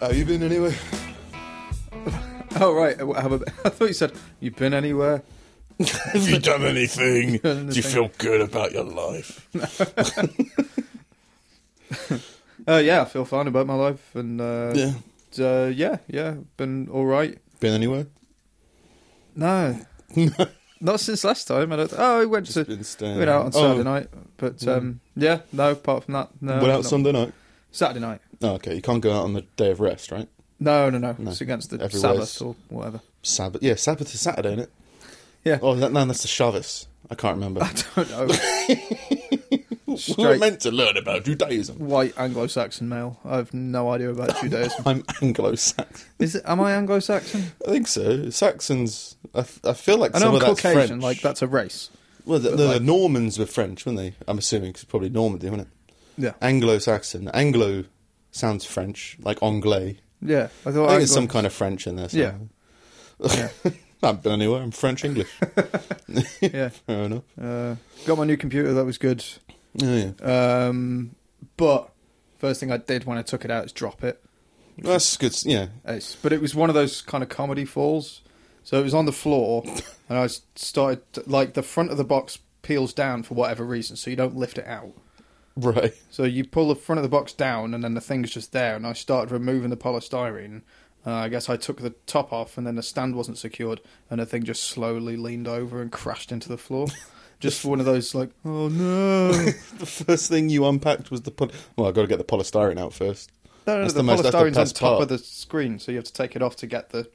Have you been anywhere? Oh right, I thought you said you've been anywhere. Have you done anything? Done Do you feel good about your life? Uh, yeah, I feel fine about my life, and uh, Yeah. uh, yeah, yeah, been all right. Been anywhere? No, not since last time. I don't. Oh, I went Just to went out on Oh, Saturday night, but um, yeah, no. Apart from that, no. went out Sunday night. Saturday night. Oh, okay. You can't go out on the day of rest, right? No, no, no. No. It's against the Everywhere's- Sabbath or whatever. Sabbath. Yeah, Sabbath is Saturday, isn't it? Yeah. Oh, that, no, that's the Shabbos. I can't remember. I don't know. we were Straight meant to learn about Judaism. white Anglo-Saxon male. I have no idea about Judaism. I'm Anglo-Saxon. Is it? Am I Anglo-Saxon? I think so. Saxons. I, f- I feel like I some I'm of that's Caucasian. French. Like that's a race. Well, the, the like- Normans were French, weren't they? I'm assuming 'cause it's probably Normandy, wasn't it? Yeah, Anglo-Saxon. Anglo sounds French, like anglais. yeah. I I thought think there's Anglo- some kind of French in there. So. Yeah. Yeah. I been anywhere. I'm French English. yeah. Fair enough. Uh, got my new computer. That was good. Oh, yeah. Um, but first thing I did when I took it out is drop it. That's good. Yeah. It's, but it was one of those kind of comedy falls. So it was on the floor, and I started like the front of the box peels down for whatever reason, so you don't lift it out. Right. So you pull the front of the box down, and then the thing's just there. And I started removing the polystyrene. Uh, I guess I took the top off, and then the stand wasn't secured, and the thing just slowly leaned over and crashed into the floor. Just one of those like, oh no! The first thing you unpacked was the poly- well. I got to get the polystyrene out first. No, no, That's the, the most- that's the polystyrene's on top part. of the screen, so you have to take it off to get the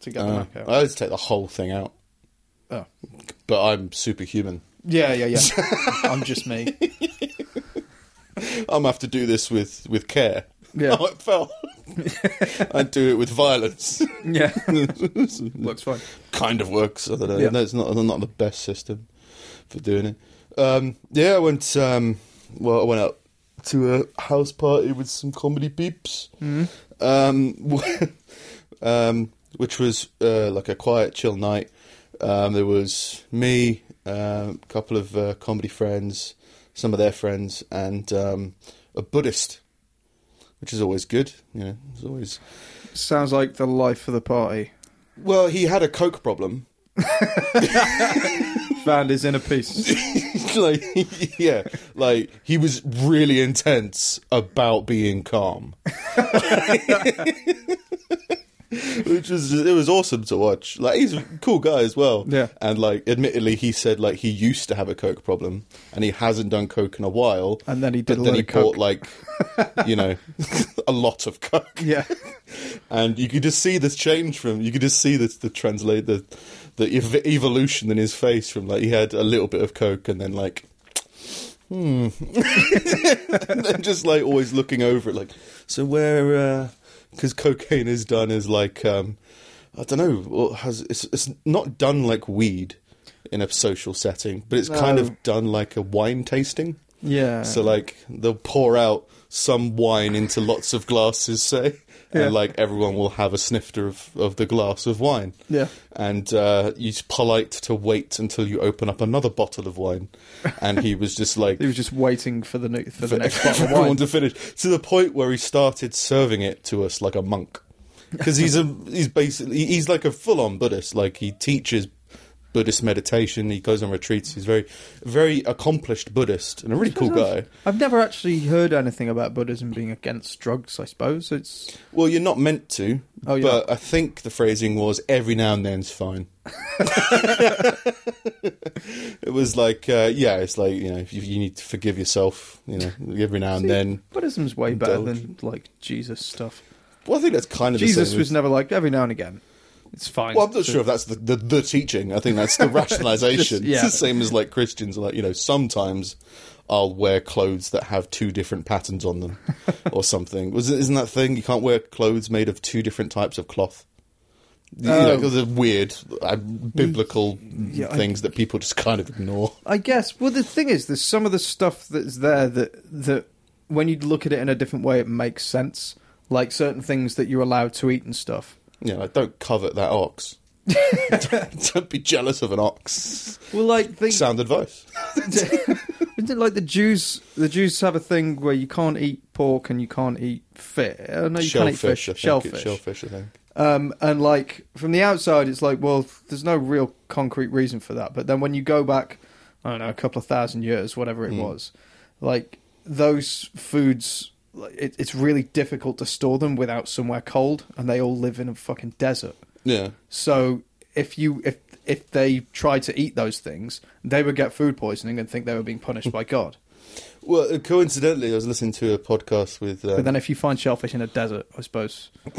to get the Uh, Mac out. I always take the whole thing out, oh. but I'm superhuman. Yeah, yeah, yeah. I'm just me. I'm gonna have to do this with with care. Yeah. Oh, it fell. I do it with violence. Yeah, looks fine. kind of works. I don't know. Yeah. It's not not the best system for doing it. Um, yeah, I went. Um, well, I went out to a house party with some comedy peeps, Mm-hmm. um, um, which was uh, like a quiet, chill night. Um, there was me, um, a couple of uh, comedy friends, some of their friends, and um, a Buddhist, which is always good. You know, it's always. Sounds like the life of the party. Well, he had a coke problem. Found his inner peace. like yeah like he was really intense about being calm which was it was awesome to watch. Like he's a cool guy as well. Yeah. and like admittedly he said like he used to have a coke problem and he hasn't done coke in a while. And then he did but a then he of coke. bought like you know a lot of coke. Yeah, and you could just see this change from you could just see this the translate the the ev- evolution in his face from like he had a little bit of coke and then like hmm. And then just like always looking over it like so where because cocaine is done as like um i don't know has it's it's not done like weed in a social setting but it's kind of done like a wine tasting. Yeah. so like they'll pour out some wine into lots of glasses, say, Yeah. and like everyone will have a snifter of, of the glass of wine. yeah, And uh, it's polite to wait until you open up another bottle of wine. And he was just like he was just waiting for the ne- for the for next bottle of wine. to finish to the point where he started serving it to us like a monk. Because he's a he's basically he's like a full on Buddhist. Like he teaches Buddhist meditation. He goes on retreats. He's very very accomplished Buddhist and a really cool guy. I've never actually heard anything about Buddhism being against drugs. I suppose it's Well, you're not meant to, Oh, you're but I think the phrasing was every now and then's fine. it was like, uh, yeah, it's like you know, you, you need to forgive yourself, you know, every now and See, then. Buddhism's way better Indulge. than like Jesus stuff. Well, I think that's kind of the Jesus was never like every now and again. It's fine. Well, I'm not sure if that's the, the, the teaching. I think that's the rationalization. Just- yeah. It's the same as like Christians, like you know, sometimes I'll wear clothes that have two different patterns on them, or something. Was isn't that thing you can't wear clothes made of two different types of cloth? You know, Oh. 'cause they're weird uh, biblical Yeah, I- things that people just kind of ignore. I guess. Well, the thing is, there's some of the stuff that's there that that when you look at it in a different way, it makes sense. Like certain things that you're allowed to eat and stuff. You know, like, don't covet that ox. don't be jealous of an ox. Well, like things. Sound advice. Isn't it like the Jews? The Jews have a thing where you can't eat pork and you can't eat fish. Oh, no, you can't eat shellfish, fish. I think Shellfish. shellfish, I think. Um, and like from the outside, it's like, well, there's no real concrete reason for that. But then when you go back, I don't know, a couple of thousand years, whatever it Mm. was, like those foods, it, it's really difficult to store them without somewhere cold, and they all live in a fucking desert. Yeah. So if you if if they tried to eat those things, they would get food poisoning and think they were being punished by God. Well, uh, coincidentally, I was listening to a podcast with. Um, But then if you find shellfish in a desert, I suppose.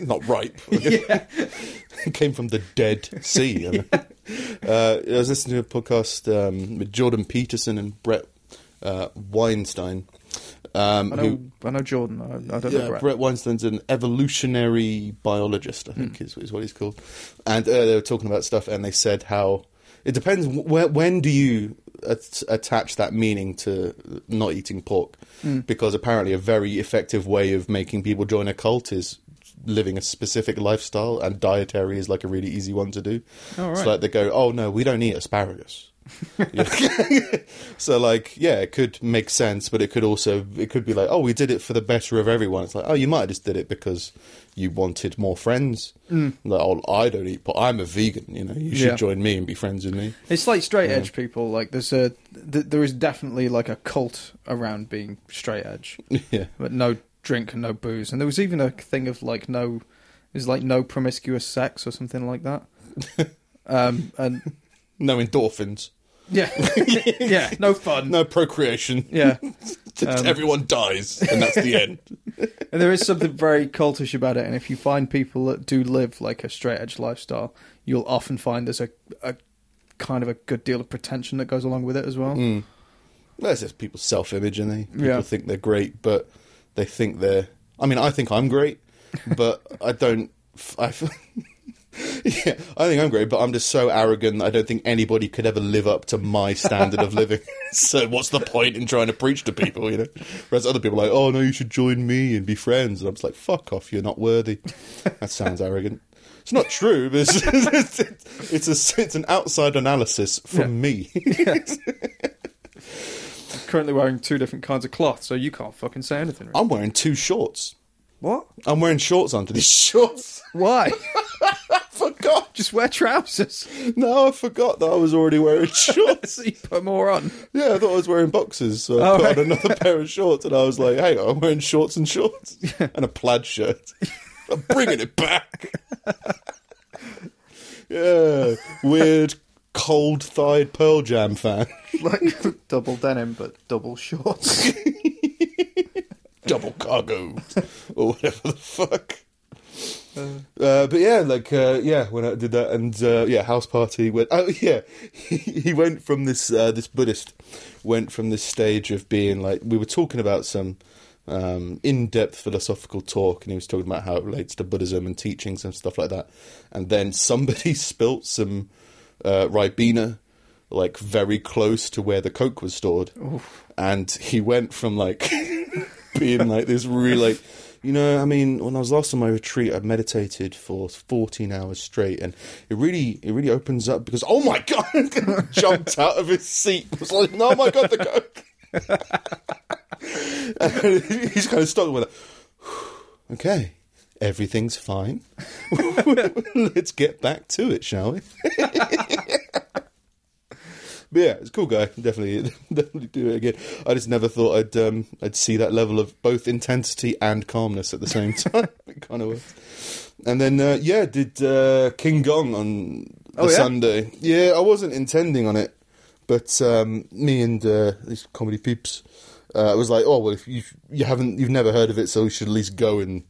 not ripe. it came from the Dead Sea. I mean. uh, I was listening to a podcast um, with Jordan Peterson and Bret uh, Weinstein. Um, I who- know, I know Jordan. I, I don't yeah, know Bret. Bret Weinstein's an evolutionary biologist, I think Hmm. is, is what he's called. And uh, they were talking about stuff, and they said how it depends. Where, when do you at- attach that meaning to not eating pork? Hmm. Because apparently, a very effective way of making people join a cult is living a specific lifestyle, and dietary is like a really easy one to do. Oh, It's right. like they go, "Oh no, we don't eat asparagus." Yeah. so like yeah it could make sense but it could also it could be like oh we did it for the better of everyone it's like oh you might have just did it because you wanted more friends like oh i don't eat but i'm a vegan you know you should Yeah. join me and be friends with me It's like straight edge people. Like there's a th- there is definitely like a cult around being straight edge, yeah but no drink and no booze. And there was even a thing of like no, is like no promiscuous sex or something like that. um and no endorphins yeah, yeah, no fun. no procreation Yeah, Um, everyone dies and that's the end and there is something very cultish about it. And if you find people that do live like a straight edge lifestyle, you'll often find there's a, a kind of a good deal of pretension that goes along with it as well. Mm. That's just people's self image, and they people Yeah. think they're great, but they think they're. I mean, I think I'm great, but I don't. I, yeah, I think I'm great, but I'm just so arrogant. that I don't think anybody could ever live up to my standard of living. so what's the point in trying to preach to people? You know, whereas other people are like, oh no, you should join me and be friends, and I'm just like, fuck off, you're not worthy. That sounds arrogant. It's not true, but it's, it's, it's a it's an outside analysis from me. Currently wearing two different kinds of cloth, so you can't fucking say anything. Really. I'm wearing two shorts. What? I'm wearing shorts under these shorts. Why? Forgot. Just wear trousers. No, I forgot that I was already wearing shorts. so you put more on. yeah, I thought I was wearing boxes, so I Oh, put right. on another pair of shorts, and I was like, "Hey, I'm wearing shorts and shorts and a plaid shirt. I'm bringing it back." yeah, weird cold-thighed Pearl Jam fan. Like double denim, but double shorts. double cargo or whatever the fuck. Uh, but yeah, like uh, yeah, when I did that, and uh, yeah, house party. Went, oh yeah, he, he went from this uh, this Buddhist went from this stage of being like we were talking about some um, in depth philosophical talk, and he was talking about how it relates to Buddhism and teachings and stuff like that. And then somebody spilt some uh, ribena like very close to where the coke was stored, and he went from like being like this really like you know i mean when i was last on my retreat i meditated for 14 hours straight and it really it really opens up because oh my god jumped out of his seat. Was like oh my god the coke. And he's kind of stuck with it. Okay everything's fine. Let's get back to it shall we but yeah, it's a cool guy. Definitely, definitely do it again. I just never thought I'd um, I'd see that level of both intensity and calmness at the same time. it kind of was. And then uh, yeah, did uh, King Gong on the Oh, yeah? Sunday. Yeah, I wasn't intending on it, but um, me and uh, these comedy peeps uh, was like, oh well, if you you haven't you've never heard of it, so you should at least go and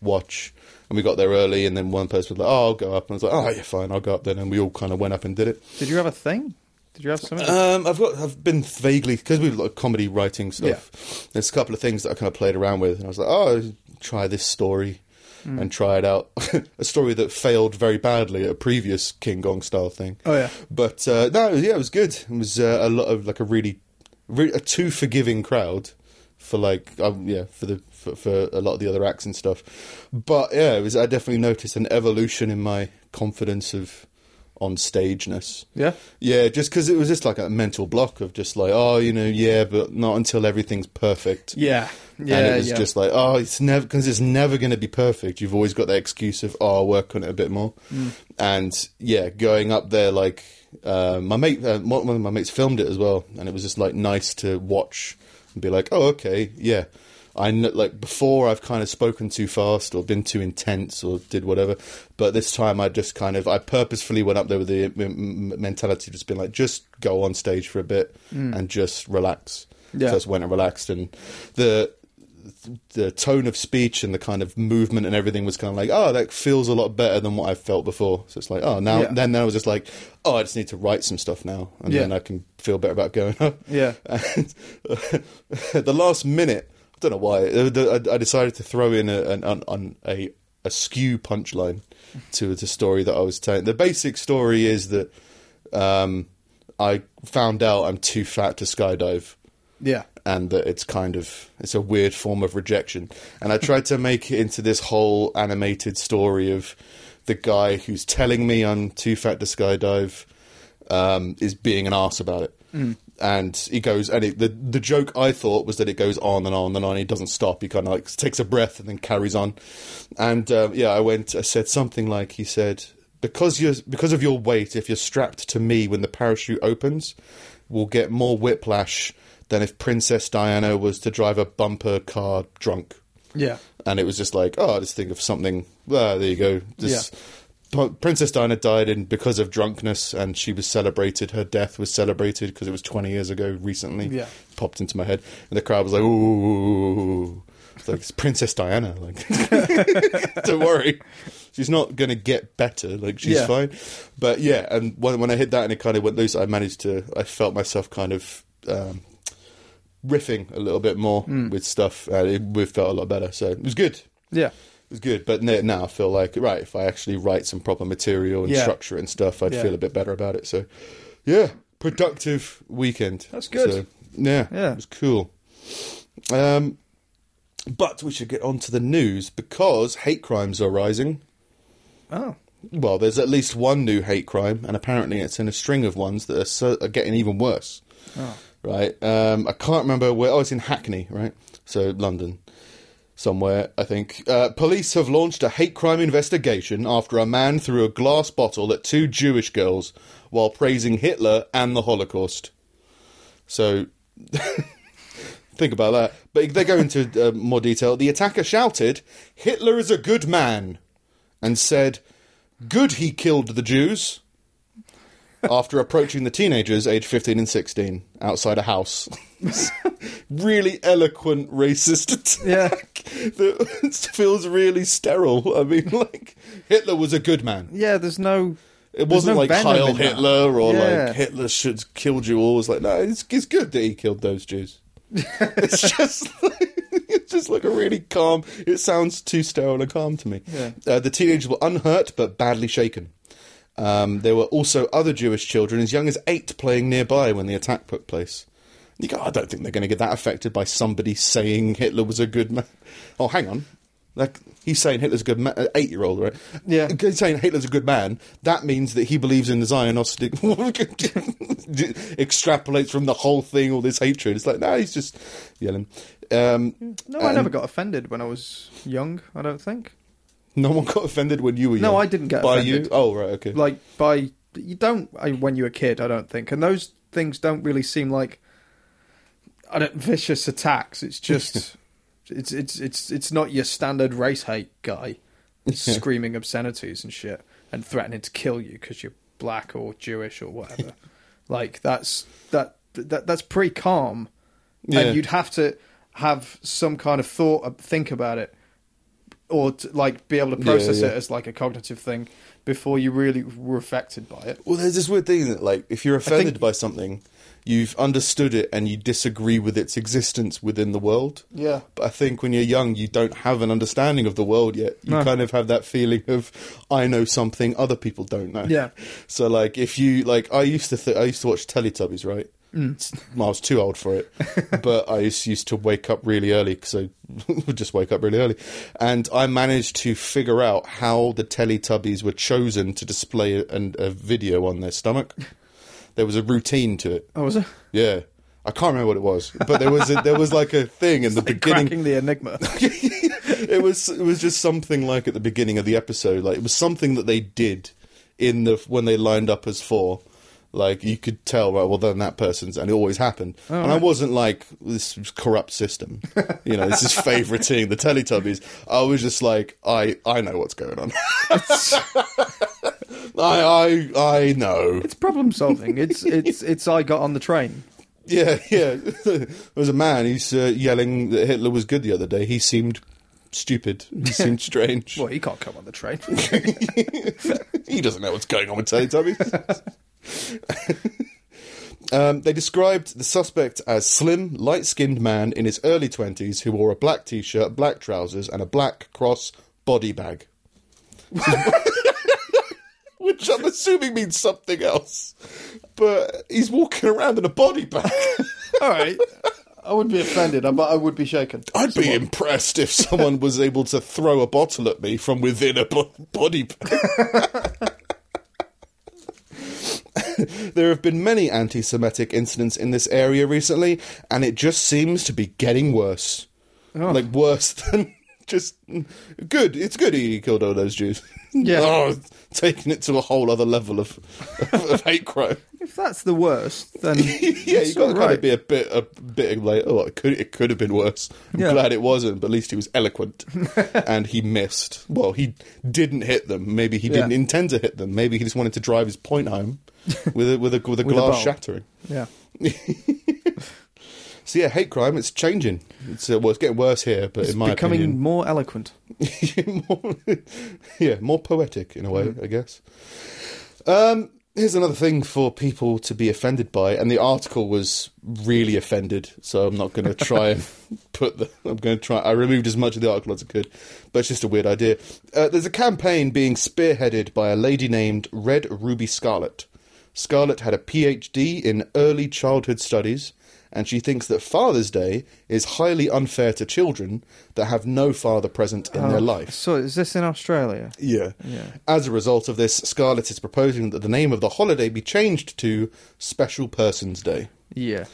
watch. And we got there early, and then one person was like, "Oh, I'll go up," and I was like, "Oh yeah, fine, I'll go up then." And we all kind of went up and did it. Did you have a thing? Did you have something? Um, I've got, I've been vaguely because we like comedy writing stuff. There's a couple of things that I kind of played around with, and I was like, oh, try this story and try it out. a story that failed very badly at a previous King Gong style thing. oh yeah. But uh, no, yeah, it was good. It was uh, a lot of like a really, re- a too forgiving crowd for like um, yeah for the for, for a lot of the other acts and stuff. But yeah, it was. I definitely noticed an evolution in my confidence of on stageness. Yeah. Yeah, just because it was just like a mental block of just like, oh, you know, yeah, but not until everything's perfect. Yeah. Yeah. and it was yeah. just like, oh, it's never because it's never going to be perfect. You've always got that excuse of, oh, I'll work on it a bit more. Mm. And yeah, going up there, like uh, my mate, uh, one one of my mates filmed it as well, and it was just like nice to watch and be like, oh, okay, yeah. I know, like before, I've kind of spoken too fast or been too intense or did whatever, but this time I just kind of I purposefully went up there with the m- m- mentality of just being like, just go on stage for a bit mm. and just relax. Yeah. So I just went and relaxed, and the the tone of speech and the kind of movement and everything was kind of like, oh, that feels a lot better than what I've felt before. So it's like, oh, now Yeah. then, then I was just like, oh, I just need to write some stuff now, and Yeah. then I can feel better about going up. Yeah. The last minute, I don't know why, I I decided to throw in a, an, an, a, a skew punchline to the story that I was telling. The basic story is that um, I found out I'm too fat to skydive Yeah. and that it's kind of it's a weird form of rejection. And I tried to make it into this whole animated story of the guy who's telling me I'm too fat to skydive um, is being an ass about it. And he goes, and it, the the joke I thought was that it goes on and on and on. He doesn't stop. He kind of like takes a breath and then carries on. And um, yeah, I went. I said something like he said, because you're because of your weight, if you're strapped to me when the parachute opens, we'll get more whiplash than if Princess Diana was to drive a bumper car drunk. Yeah. And it was just like, oh, I just think of something. Ah, there you go. This, P- Princess Diana died in because of drunkenness, and she was celebrated. Her death was celebrated because it was 20 years ago recently. Yeah. Popped into my head. And the crowd was like, ooh. It's like, it's Princess Diana. Like, don't worry. She's not going to get better. Like, she's Yeah. fine. But yeah, and when, when I hit that and it kind of went loose, I managed to, I felt myself kind of um, riffing a little bit more Hmm. with stuff. And it, it felt a lot better. So it was good. Yeah. Was good, but now I feel like right. If I actually write some proper material and Yeah. structure and stuff, I'd Yeah. feel a bit better about it. So, yeah, productive weekend. That's good. So, yeah, Yeah. it was cool. Um, but we should get on to the news because hate crimes are rising. Oh. Well, there's at least one new hate crime, and apparently it's in a string of ones that are, so, are getting even worse. Oh. Right? Um, I can't remember where. Oh, it's in Hackney, right? So London, somewhere I think. Uh, police have launched a hate crime investigation after a man threw a glass bottle at two Jewish girls while praising Hitler and the Holocaust. So. Think about that. But they go into uh, more detail. The attacker shouted, Hitler is a good man, and said, Good he killed the Jews, after approaching the teenagers aged 15 and 16 outside a house. really eloquent racist Yeah. attack that feels really sterile. I mean, like, Hitler was a good man. Yeah, there's no. It wasn't no like Heil in that. Hitler or Yeah. like Hitler should killed you all. It's like, no, it's, it's good that he killed those Jews. it's just like, it's just like a really calm. It sounds too sterile and calm to me. Yeah. Uh, the teenagers were unhurt but badly shaken. Um, there were also other Jewish children as young as eight playing nearby when the attack took place. You go, I don't think they're going to get that affected by somebody saying Hitler was a good man. Oh, hang on. Like he's saying Hitler's a good man, eight-year-old, right? Yeah. He's saying Hitler's a good man. That means that he believes in the Zionistic. extrapolates from the whole thing, all this hatred. It's like, no, he's just yelling. Um, No, I never got offended when I was young. I don't think. No one got offended when you were young. No, I didn't get by offended. you. Oh, right, okay. Like by you don't I, when you're a kid. I don't think, and those things don't really seem like. I don't vicious attacks. It's just. It's it's it's it's not your standard race hate guy screaming obscenities and shit and threatening to kill you because you're black or Jewish or whatever. like that's that that that's pretty calm, Yeah. and you'd have to have some kind of thought, uh, think about it, or to, like be able to Yeah, process yeah. it as like a cognitive thing before you really were affected by it. Well, there's this weird thing that, like, if you're offended think- by something, you've understood it and you disagree with its existence within the world. Yeah. But I think when you're young, you don't have an understanding of the world yet. You No. kind of have that feeling of, I know something other people don't know. Yeah. So, like, if you, like, I used to, th- I used to watch Teletubbies, right? Mm. Well, I was too old for it, but I used, to wake up really early because I would just wake up really early, and I managed to figure out how the Teletubbies were chosen to display a, a video on their stomach. There was a routine to it. Oh, was it? Yeah, I can't remember what it was, but there was a, there was like a thing in the beginning. Cracking the enigma. it was it was just something like at the beginning of the episode, like it was something that they did in the when they lined up as four. Like you could tell, right? Well, then that person's, and it always happened. and I wasn't like this corrupt system, you know. This is favoriting the Teletubbies. I was just like, I I know what's going on. I I I know. it's problem solving. It's it's it's. I got on the train. Yeah, yeah. there was a man who's uh, yelling that Hitler was good the other day. He seemed stupid. He seemed strange. Well, he can't come on the train. he doesn't know what's going on with Teletubbies. um, they described the suspect as slim, light-skinned man in his early twenties who wore a black t-shirt, black trousers, and a black cross body bag. Which I'm assuming means something else. But he's walking around in a body bag. All right. I wouldn't be offended, but I would be shaken. I'd be impressed if someone was able to throw a bottle at me from within a body bag. there have been many anti Semitic incidents in this area recently, and it just seems to be getting worse. Oh. Like, worse than just. Good. It's good he killed all those Jews. Yeah. oh, taking it to a whole other level of, of, of hate crime. If that's the worst, then yeah, it's you got to all kind of be a bit, a bit like, oh, it could, it could have been worse. I'm Yeah. glad it wasn't, but at least he was eloquent, and he missed. Well, he didn't hit them. Maybe he didn't intend to hit them. Maybe he just wanted to drive his point home with a, with a, with a With a glass shattering. Yeah. So yeah, hate crime. It's changing. It's uh, well, it's getting worse here, but It's in my becoming opinion, more eloquent. more, yeah, more poetic in a way, Mm. I guess. Um, here's another thing for people to be offended by, and the article was really offended, so I'm not going to try and put the. I'm going to try. I removed as much of the article as I could, but it's just a weird idea. Uh, there's a campaign being spearheaded by a lady named Red Ruby Scarlet. Scarlet had a PhD in early childhood studies, and she thinks that Father's Day is highly unfair to children that have no father present in their oh, life. So is this in Australia? Yeah. Yeah. As a result of this, Scarlet is proposing that the name of the holiday be changed to Special Persons Day. Yeah.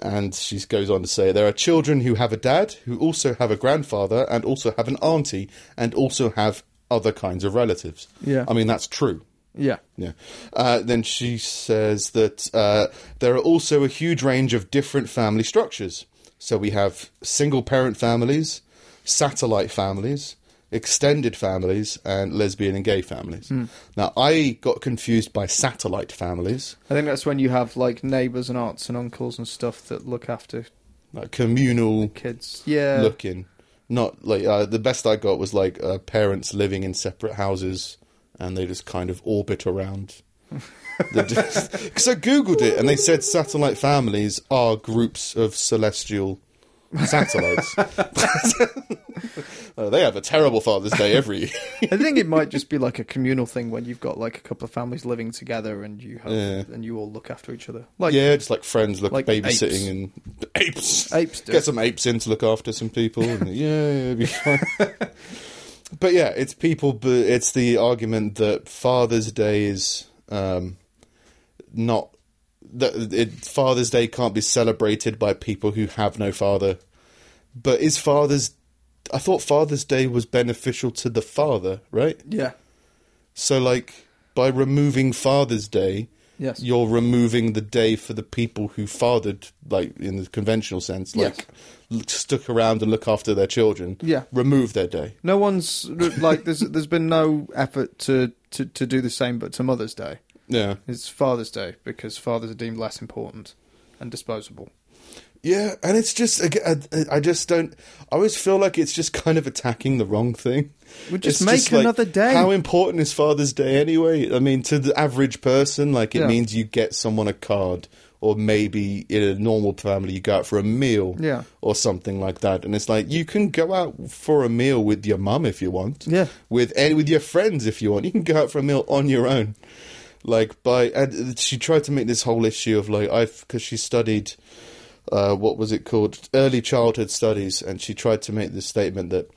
And she goes on to say there are children who have a dad, who also have a grandfather, and also have an auntie, and also have other kinds of relatives. Yeah. I mean, that's true. Yeah. Yeah. Uh, then she says that uh, there are also a huge range of different family structures. So we have single parent families, satellite families, extended families, and lesbian and gay families. Now, I got confused by satellite families, I think that's when you have like neighbours and aunts and uncles and stuff that look after like communal kids. Yeah. looking. Not like uh, the best I got was like uh, parents living in separate houses and they just kind of orbit around. Because I googled it and they said satellite families are groups of celestial satellites. Uh, they have a terrible Father's Day every year. I think it might just be like a communal thing when you've got like a couple of families living together and you have Yeah. and you all look after each other. Like yeah, just like friends look like babysitting apes. and apes. Apes do. Get some apes in to look after some people. And, yeah, yeah, it'll be fine. But yeah, it's people. It's the argument that Father's Day is um, not that it, Father's Day can't be celebrated by people who have no father. But is Father's? I thought Father's Day was beneficial to the father, right? yeah. So like by removing Father's Day, Yes. you're removing the day for the people who fathered, like in the conventional sense, like l- stuck around and look after their children. Yeah. remove their day. No one's like there's there's been no effort to, to, to do the same but to Mother's Day. Yeah, It's Father's Day because fathers are deemed less important and disposable. Yeah, and it's just I, I just don't. I always feel like it's just kind of attacking the wrong thing. Well, just It's make like, another day. How important is Father's Day anyway? I mean, to the average person, like it Yeah. means you get someone a card, or maybe in a normal family you go out for a meal, Yeah. or something like that. And it's like you can go out for a meal with your mum if you want, Yeah. with and with your friends if you want. You can go out for a meal on your own. like by and she tried to make this whole issue of like I've because she studied uh, what was it called early childhood studies, and she tried to make this statement that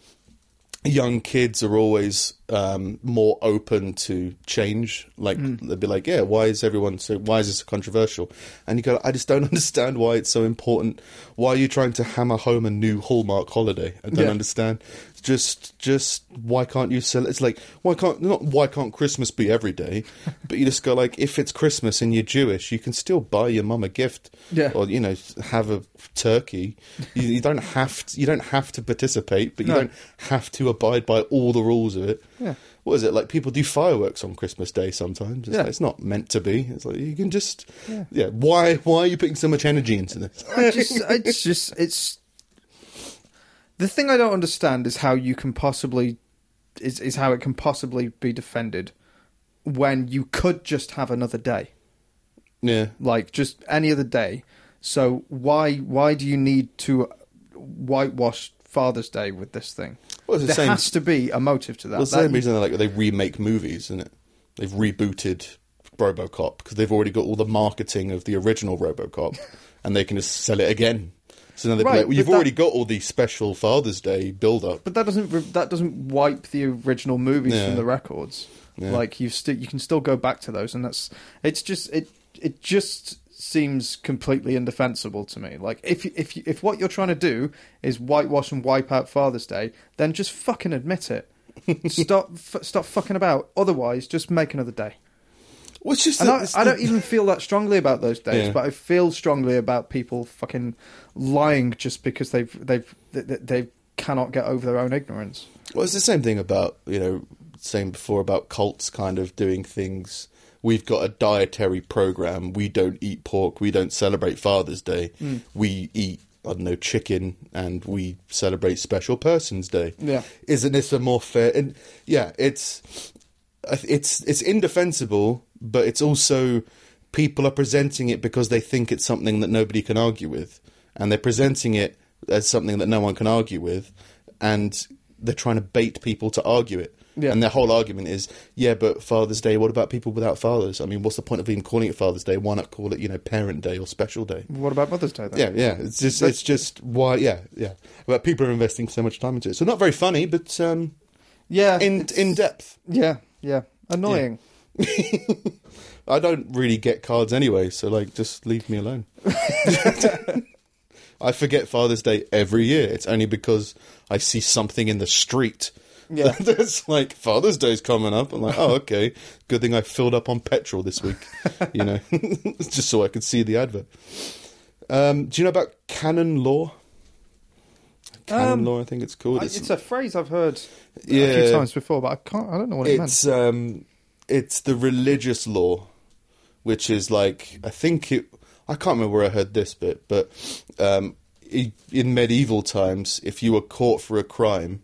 young kids are always um, more open to change. Like they'd be like, "Yeah, why is everyone so? Why is this so controversial?" And you go, "I just don't understand why it's so important. Why are you trying to hammer home a new Hallmark holiday? I don't Yeah. understand. Just, just why can't you sell? It's like why can't not why can't Christmas be every day? but you just go like, if it's Christmas and you're Jewish, you can still buy your mum a gift, Yeah. or you know, have a turkey. You, you don't have to, you don't have to participate, but you No. don't have to abide by all the rules of it. Yeah. What is it like? People do fireworks on Christmas Day sometimes. It's, Yeah. like, it's not meant to be. It's like you can just, Yeah. yeah. Why? Why are you putting so much energy into this? I just, it's just, it's the thing I don't understand is how you can possibly is is how it can possibly be defended when you could just have another day, Yeah, like just any other day. So why why do you need to whitewash Father's Day with this thing? well, there same. has to be a motive to that. well, the same reason they like they remake movies, isn't it? They've rebooted RoboCop because they've already got all the marketing of the original RoboCop, and they can just sell it again. So now they'd be Right, like, well, you've that- already got all these special Father's Day build-up. But that doesn't that doesn't wipe the original movies Yeah. from the records. Yeah. Like you still you can still go back to those, and that's it's just it it just seems completely indefensible to me. Like if if if what you're trying to do is whitewash and wipe out Father's Day, then just fucking admit it. stop f- stop fucking about. Otherwise, just make another day. Well, it's just And that I, it's I don't even feel that strongly about those days, Yeah. but I feel strongly about people fucking lying just because they've they've they, they, cannot get over their own ignorance. Well, it's the same thing about you know saying before about cults kind of doing things. We've got a dietary program. We don't eat pork. We don't celebrate Father's Day. Hmm. We eat I don't know chicken, and we celebrate Special Persons Day. Yeah. isn't this a more fair? And yeah, it's it's it's indefensible, but it's also people are presenting it because they think it's something that nobody can argue with, and they're presenting it as something that no one can argue with, and they're trying to bait people to argue it. Yeah. And their whole argument is, yeah, but Father's Day. What about people without fathers? I mean, what's the point of even calling it Father's Day? Why not call it, you know, Parent Day or Special Day? What about Mother's Day then? Yeah, yeah. It's just, But- it's just why, yeah, yeah. But people are investing so much time into it. So not very funny, but um, yeah, in in depth. yeah, yeah, annoying. I don't really get cards anyway, so like, just leave me alone. I forget Father's Day every year. It's only because I see something in the street. Yeah. that's like Father's Day's coming up. I'm like, oh, okay. Good thing I filled up on petrol this week. you know, just so I could see the advert. Um, do you know about canon law? Canon Um, law, I think it's called. I- It's, a phrase I've heard a few times before, but I can't. I don't know what it it's um it's the religious law which is like i think it i can't remember where i heard this bit but um in medieval times if you were caught for a crime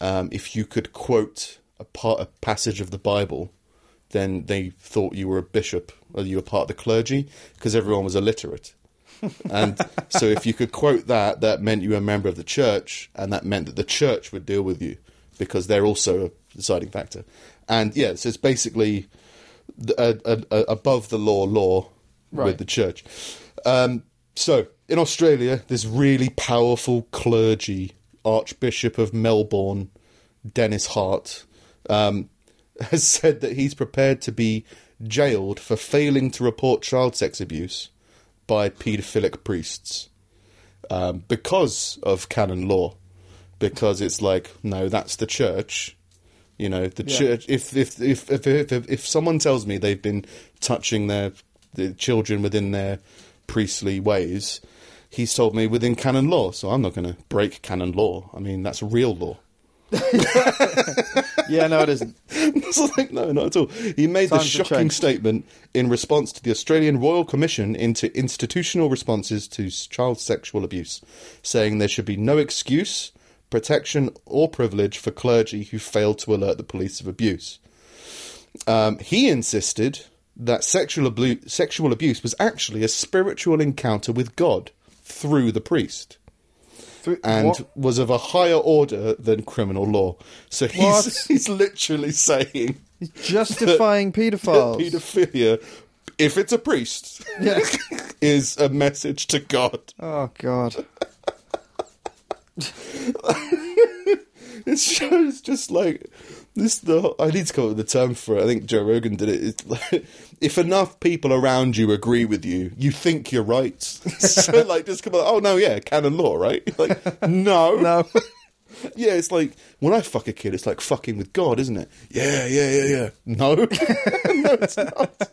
um if you could quote a part a passage of the bible then they thought you were a bishop or you were part of the clergy because everyone was illiterate. And so if you could quote that that meant you were a member of the church and that meant that the church would deal with you because they're also a deciding factor and yeah so it's basically a, a, a, above the law law Right. with the church um, so in australia this really powerful clergy archbishop of melbourne denis hart um, has said that he's prepared to be jailed for failing to report child sex abuse by paedophilic priests um, because of canon law. Because it's like, no, that's the church. You know, the Yeah. church. If if, if if if if if someone tells me they've been touching their the children within their priestly ways, he's told me within canon law. So I'm not going to break canon law. I mean, that's real law. Yeah, no, it isn't. Like, no, not at all. He made the Times have shocking statement in response to the Australian Royal Commission into institutional responses to child sexual abuse, saying there should be no excuse, protection, or privilege for clergy who failed to alert the police of abuse. Um, he insisted that sexual, ablu- sexual abuse was actually a spiritual encounter with God through the priest. And what? was of a higher order than criminal law. So he's What? he's literally saying He's justifying paedophiles. paedophilia, if it's a priest, yeah. is a message to God. Oh God. It shows just like this. The I need to come up with the term for it. I think Joe Rogan did it. It's like, if enough people around you agree with you, you think you're right. so like, just come on. Oh no, yeah, canon law, right? Like, no, No. yeah. It's like when I fuck a kid, it's like fucking with God, isn't it? Yeah, yeah, yeah, yeah. No, no, it's not.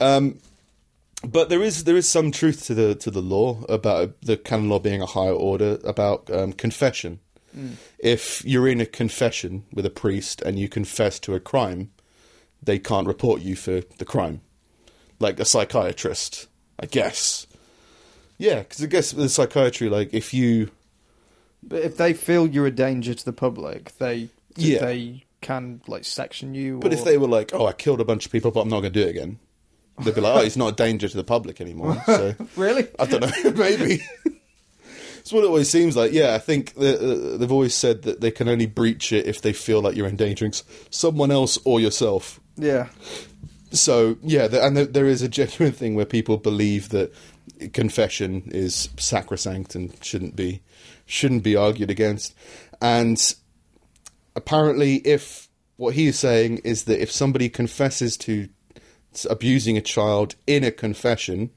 Um, but there is there is some truth to the to the law about the canon law being a higher order about um, confession. If you're in a confession with a priest and you confess to a crime, they can't report you for the crime, like a psychiatrist, I guess. Yeah, because I guess with psychiatry, like if you But if they feel you're a danger to the public, they Yeah. they can like section you. But or- if they were like, "Oh, I killed a bunch of people, but I'm not going to do it again," they'd be like, "Oh, he's not a danger to the public anymore." So really, I don't know, maybe. It's what it always seems like. Yeah, I think the, uh, they've always said that they can only breach it if they feel like you're endangering someone else or yourself. yeah, So yeah, the, and there, there is a genuine thing where people believe that confession is sacrosanct and shouldn't be shouldn't be argued against. And apparently, if what he is saying is that if somebody confesses to abusing a child in a confession,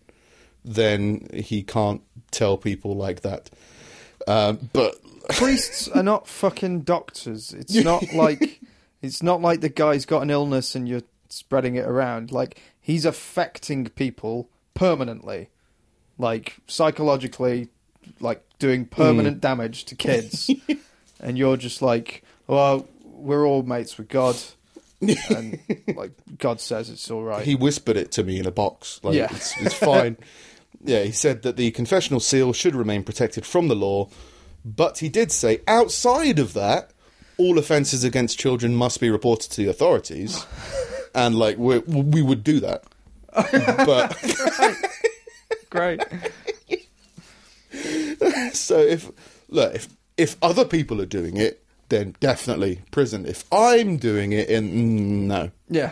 then he can't tell people like that. Um, but priests are not fucking doctors. It's not like it's not like the guy's got an illness and you're spreading it around. Like he's affecting people permanently, like psychologically, like doing permanent damage to kids, and you're just like, well, we're all mates with God, and like God says it's all right. he whispered it to me in a box. Like, Yeah. it's, it's fine. yeah, he said that the confessional seal should remain protected from the law, but he did say outside of that, all offences against children must be reported to the authorities, and like we we would do that. but Great. so if look if if other people are doing it, then definitely prison. If I'm doing it, in mm, no. Yeah.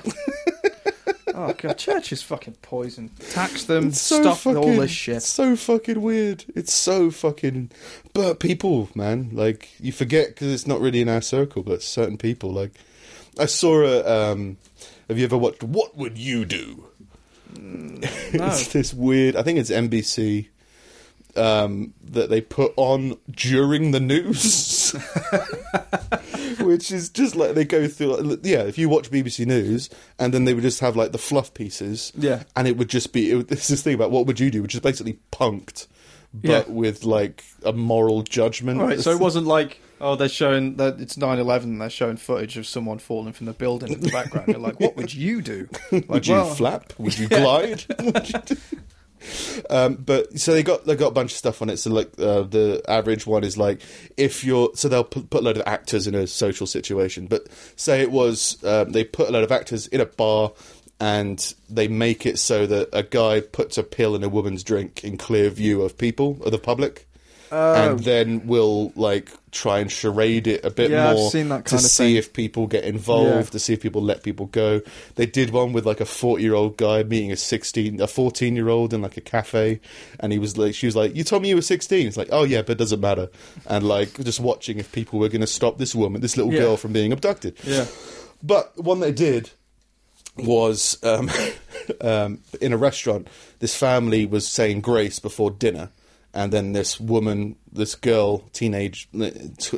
oh god, church is fucking poison. Tax them. So stop fucking, all this shit. It's so fucking weird. It's so fucking. But people, man, like you forget because it's not really in our circle, but certain people, like I saw a. Um, have you ever watched What Would You Do? it's this weird. I think it's NBC. Um, that they put on during the news, which is just like they go through. Like, yeah, if you watch BBC News, and then they would just have like the fluff pieces, Yeah. and it would just be it, would- this is this thing about what would you do, which is basically punked, but Yeah. with like a moral judgment. Right, so it wasn't like oh they're showing that it's 9-11 they're showing footage of someone falling from the building in the background. You're like, what would you do? Like, Would you well, flap? Would you glide? Would you do- um, but so they got they got a bunch of stuff on it. So like uh, the average one is like if you're so they'll put, put a load of actors in a social situation. But say it was um, they put a load of actors in a bar and they make it so that a guy puts a pill in a woman's drink in clear view of people of the public. and then we'll like try and charade it a bit Yeah, I've more seen that to kind of see thing. if people get involved, Yeah. to see if people let people go. They did one with like a forty-year-old guy meeting a sixteen, a fourteen-year-old in like a cafe, and he was like, she was like, "You told me you were 16. It's like, "Oh yeah, but it doesn't matter." And like just watching if people were going to stop this woman, this little Yeah. girl, from being abducted. Yeah. But one they did was um, um, in a restaurant. This family was saying grace before dinner, and then this woman, this girl, teenage,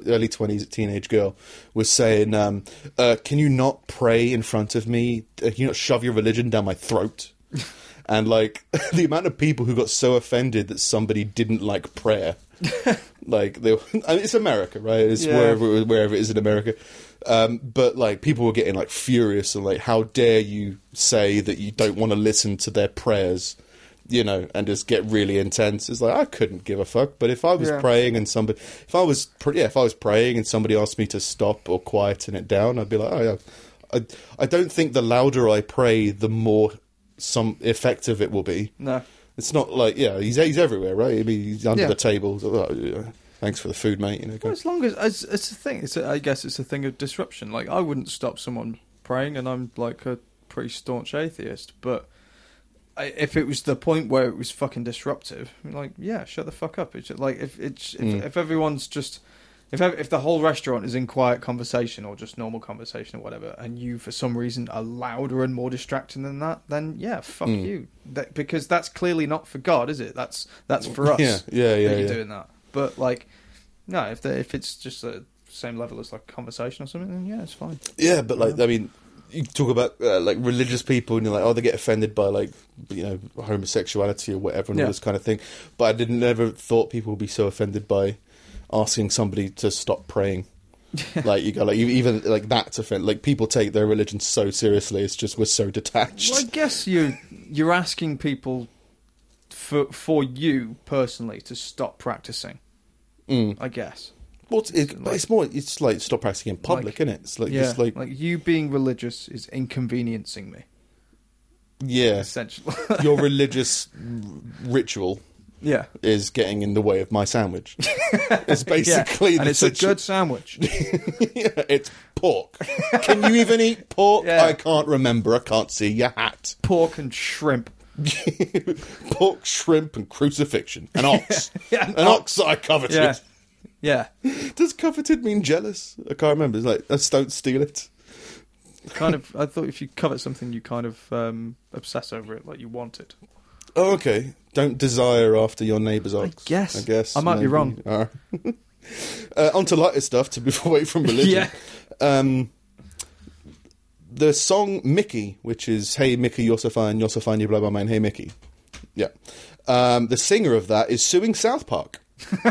early twenties, teenage girl, was saying, um, uh, "Can you not pray in front of me? Uh, Can you not shove your religion down my throat?" and like the amount of people who got so offended that somebody didn't like prayer. like they, I mean, it's America, right? It's Yeah. wherever wherever it is in America. Um, but like people were getting like furious and like, how dare you say that you don't want to listen to their prayers, you know, and just get really intense. It's like I couldn't give a fuck. But if I was Yeah. praying and somebody, if I was, yeah, if I was praying and somebody asked me to stop or quieten it down, I'd be like, oh yeah. I, I don't think the louder I pray, the more some effective it will be. No. It's not like yeah, he's he's everywhere, right? I mean, he's under Yeah. the table. So, uh, thanks for the food, mate. You know. Well, as long as it's, it's a thing. It's a, I guess it's a thing of disruption. Like I wouldn't stop someone praying, and I'm like a pretty staunch atheist. But if it was the point where it was fucking disruptive, like yeah, shut the fuck up. It's just, like if it's if, Mm. if everyone's just if if the whole restaurant is in quiet conversation or just normal conversation or whatever, and you for some reason are louder and more distracting than that, then yeah, fuck Mm. you. That, because that's clearly not for God, is it? That's that's for us Yeah, yeah, yeah. that you're yeah. doing that. But like, no, if they, if it's just the same level as like conversation or something, then yeah, it's fine. Yeah, but like, I mean, you talk about uh, like religious people, and you're like, oh, they get offended by like, you know, homosexuality or whatever, and Yeah. all this kind of thing. But I didn't ever thought people would be so offended by asking somebody to stop praying. like you go, like you- even like that's offend. Like people take their religion so seriously. It's just we're so detached. Well, I guess you you're asking people for for you personally to stop practicing. Mm. I guess. Well, it's, it, Like- it's more. It's like stop practicing in public, Like- isn't it? It's like yeah, like, like you being religious is inconveniencing me. yeah, Essentially. your religious r- ritual yeah. is getting in the way of my sandwich. It's basically yeah. and it's a good sandwich. yeah, it's pork. Can you even eat pork? Yeah. I can't remember. I can't see your hat. Pork and shrimp. pork, shrimp, and crucifixion. An ox. Yeah, An ox that I coveted. Yeah. Does coveted mean jealous? I can't remember. It's like, I just don't steal it. kind of I thought if you covet something you kind of um, obsess over it like you want it. Oh, okay. Don't desire after your neighbour's ox. I guess. I guess. I might be wrong. Uh, on to lighter stuff to move away from religion. Yeah. Um, the song Mickey, which is Hey Mickey, you're so fine, you're so fine, you blow my mind, Hey Mickey. Yeah. Um, the singer of that is suing South Park.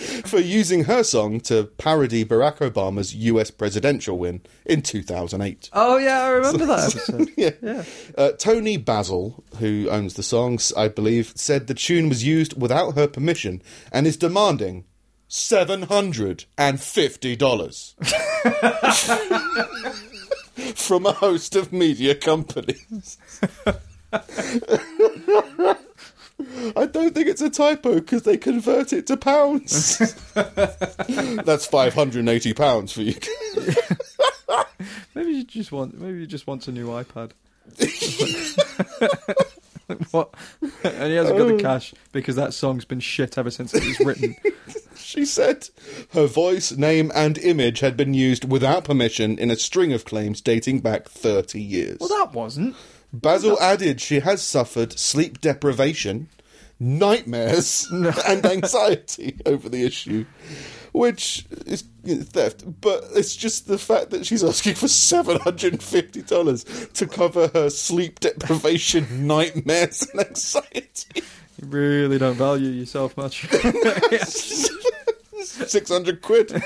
For using her song to parody Barack Obama's US presidential win in 2008. Oh yeah, I remember that episode. yeah. Yeah. Uh, Toni Basil, who owns the songs, I believe, said the tune was used without her permission and is demanding seven hundred and fifty dollars from a host of media companies. I don't think it's a typo because they convert it to pounds. That's five hundred and eighty pounds for you. Maybe you just want maybe you just wants a new iPad. what? And he hasn't got the oh. cash because that song's been shit ever since it was written. She said her voice, name, and image had been used without permission in a string of claims dating back 30 years. well, that wasn't. Basil added she has suffered sleep deprivation, nightmares, and anxiety over the issue, which is theft. But it's just the fact that she's asking for $750 to cover her sleep deprivation, nightmares, and anxiety. You really don't value yourself much. 600 quid.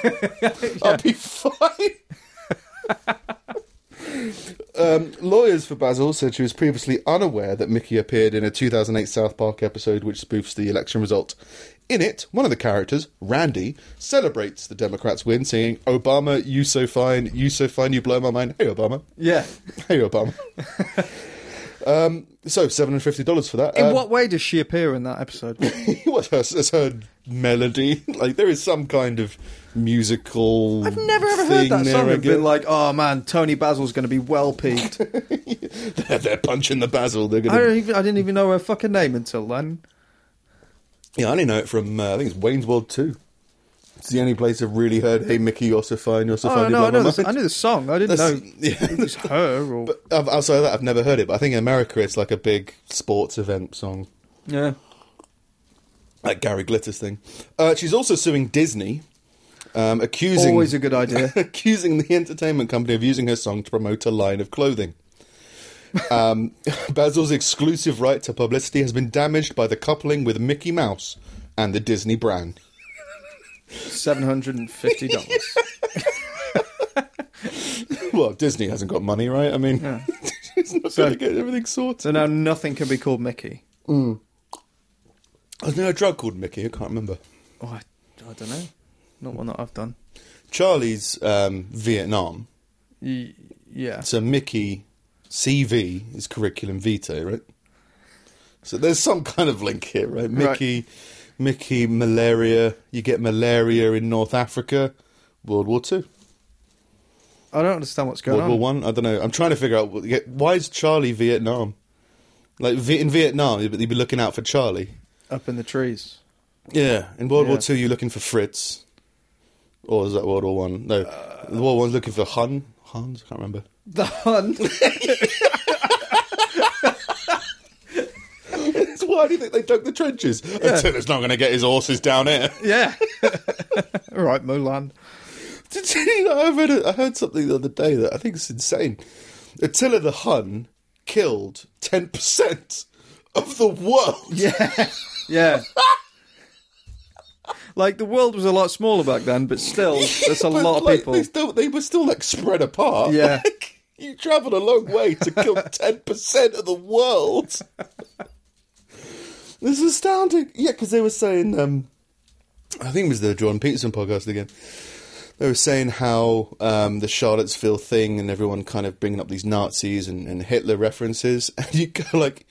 I'll be fine. Um, lawyers for Basil said she was previously unaware that Mickey appeared in a 2008 South Park episode which spoofs the election result. In it, one of the characters, Randy, celebrates the Democrats' win, singing, Obama, you so fine, you so fine, you blow my mind. Hey, Obama. yeah. Hey, Obama. um, so, $750 for that. In Um, what way does she appear in that episode? what's her, her melody? Like there is some kind of musical. I've never ever heard that there, song I and been like, "Oh man, Toni Basil's going to be well peaked." they're, they're punching the basil. They're gonna. don't even, I didn't even know her fucking name until then. Yeah, I only know it from. Uh, I think it's Wayne's World Two. It's the only place I've really heard. Hey, Mickey, you're so fine. You're so Oh fine. no, I know, my the, I knew the song. I didn't That's- know yeah. it was her or But outside of that, I've never heard it. But I think in America, it's like a big sports event song, yeah. like Gary Glitter's thing. Uh, she's also suing Disney, um, accusing Always a good idea. accusing the entertainment company of using her song to promote a line of clothing. Um, Basil's exclusive right to publicity has been damaged by the coupling with Mickey Mouse and the Disney brand. Seven hundred and fifty dollars. Well, Disney hasn't got money, right? I mean, Yeah. it's not So- going to get everything sorted. So now nothing can be called Mickey. Wasn't there a drug called Mickey? I can't remember. Oh, I, I don't know. Not one that I've done. Charlie's um, Vietnam, Y- yeah. so Mickey CV is curriculum vitae, right? So there's some kind of link here, right? Mickey Mickey, malaria. You get malaria in North Africa. World War Two. I don't understand what's going on. World War on. One. I don't know. I'm trying to figure out why is Charlie Vietnam? Like in Vietnam, you'd be looking out for Charlie. Up in the trees. Yeah, in World War Yeah. Two, you're looking for Fritz, or is that World War One? No, Uh, the World War One's looking for Hun. Hans, I can't remember. The Hun. Why do you think they dug the trenches? Attila's not going to get his horses down here. yeah. All right, Mulan. Did you know, I read it, I heard something the other day that I think is insane. Attila the Hun killed ten percent of the world. Yeah. Yeah. like the world was a lot smaller back then, but still, there's a lot of like, people. They, still, they were still like spread apart. Yeah. Like, you travelled a long way to kill ten percent of the world. this is astounding. Yeah, because they were saying, um, I think it was the Jordan Peterson podcast again. They were saying how um, the Charlottesville thing and everyone kind of bringing up these Nazis and, and Hitler references, and you go like.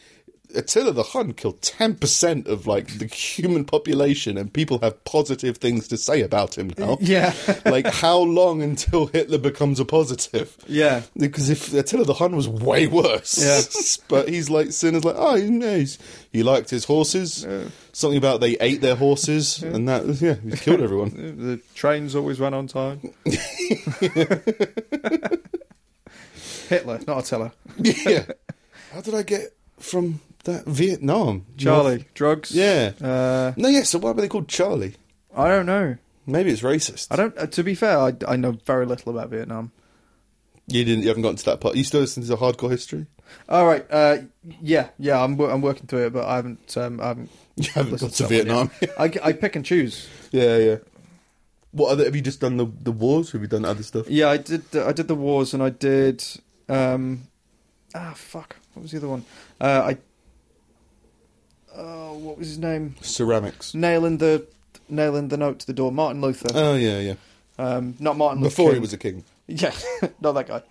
Attila the Hun killed ten percent of like the human population, and people have positive things to say about him now. Yeah. like how long until Hitler becomes a positive? Yeah. Because if Attila the Hun was way worse, Yeah. but he's like seen as like oh he, he's, he liked his horses. Something about they ate their horses, and that yeah he killed everyone. The trains always ran on time. Hitler, not Attila. yeah. How did I get from that Vietnam? Charlie, drugs. Yeah. Uh, No, yeah. So why were they called Charlie? I don't know. Maybe it's racist. I don't. Uh, to be fair, I, I know very little about Vietnam. You didn't. You haven't gotten to that part. You still listen to the hardcore history. All right. Uh, yeah, yeah. I'm I'm working through it, but I haven't. Um, I haven't. You haven't listened got to one Vietnam. I, I pick and choose. yeah, yeah. What other? Have you just done the the wars? Have you done other stuff? Yeah, I did. The, I did the wars, and I did. Um, ah, fuck. What was the other one? Uh, I. Oh, what was his name? Ceramics. Nailing the nailing the note to the door. Martin Luther. Oh yeah, yeah. Um, not Martin Luther. Before he was a king. Yeah, not that guy.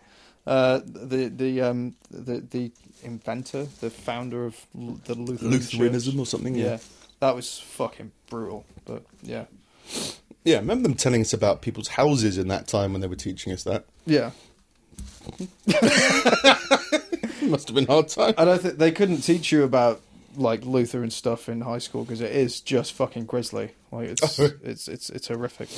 Uh, the the um the the inventor, the founder of the Lutheran Lutheranism Church. or something. Yeah. Yeah. that was fucking brutal. But yeah, Yeah. Remember them telling us about people's houses in that time when they were teaching us that. yeah. Must have been hard time. I don't think they couldn't teach you about like Luther and stuff in high school because it is just fucking grisly. Like it's it's it's it's horrific.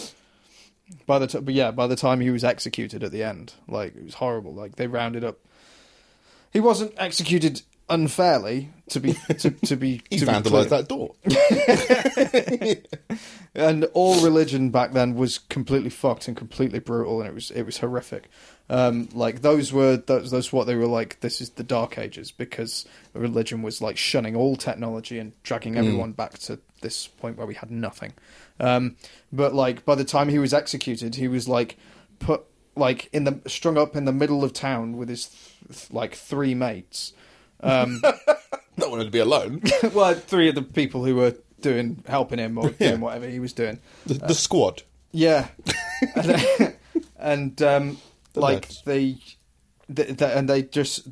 By the t- but yeah, by the time he was executed at the end, like it was horrible. Like they rounded up. He wasn't executed unfairly to be to, to be He to clear. that door. and all religion back then was completely fucked and completely brutal, and it was it was horrific. Um, like those were those those what they were like. This is the dark ages because religion was like shunning all technology and dragging everyone back to this point where we had nothing. Um, but like by the time he was executed, he was like put like in the strung up in the middle of town with his th- like three mates. Um, Not wanted to be alone. well, three of the people who were doing helping him or Yeah. doing whatever he was doing. The, the squad. Yeah, and, and um, The like they, they, they, and they just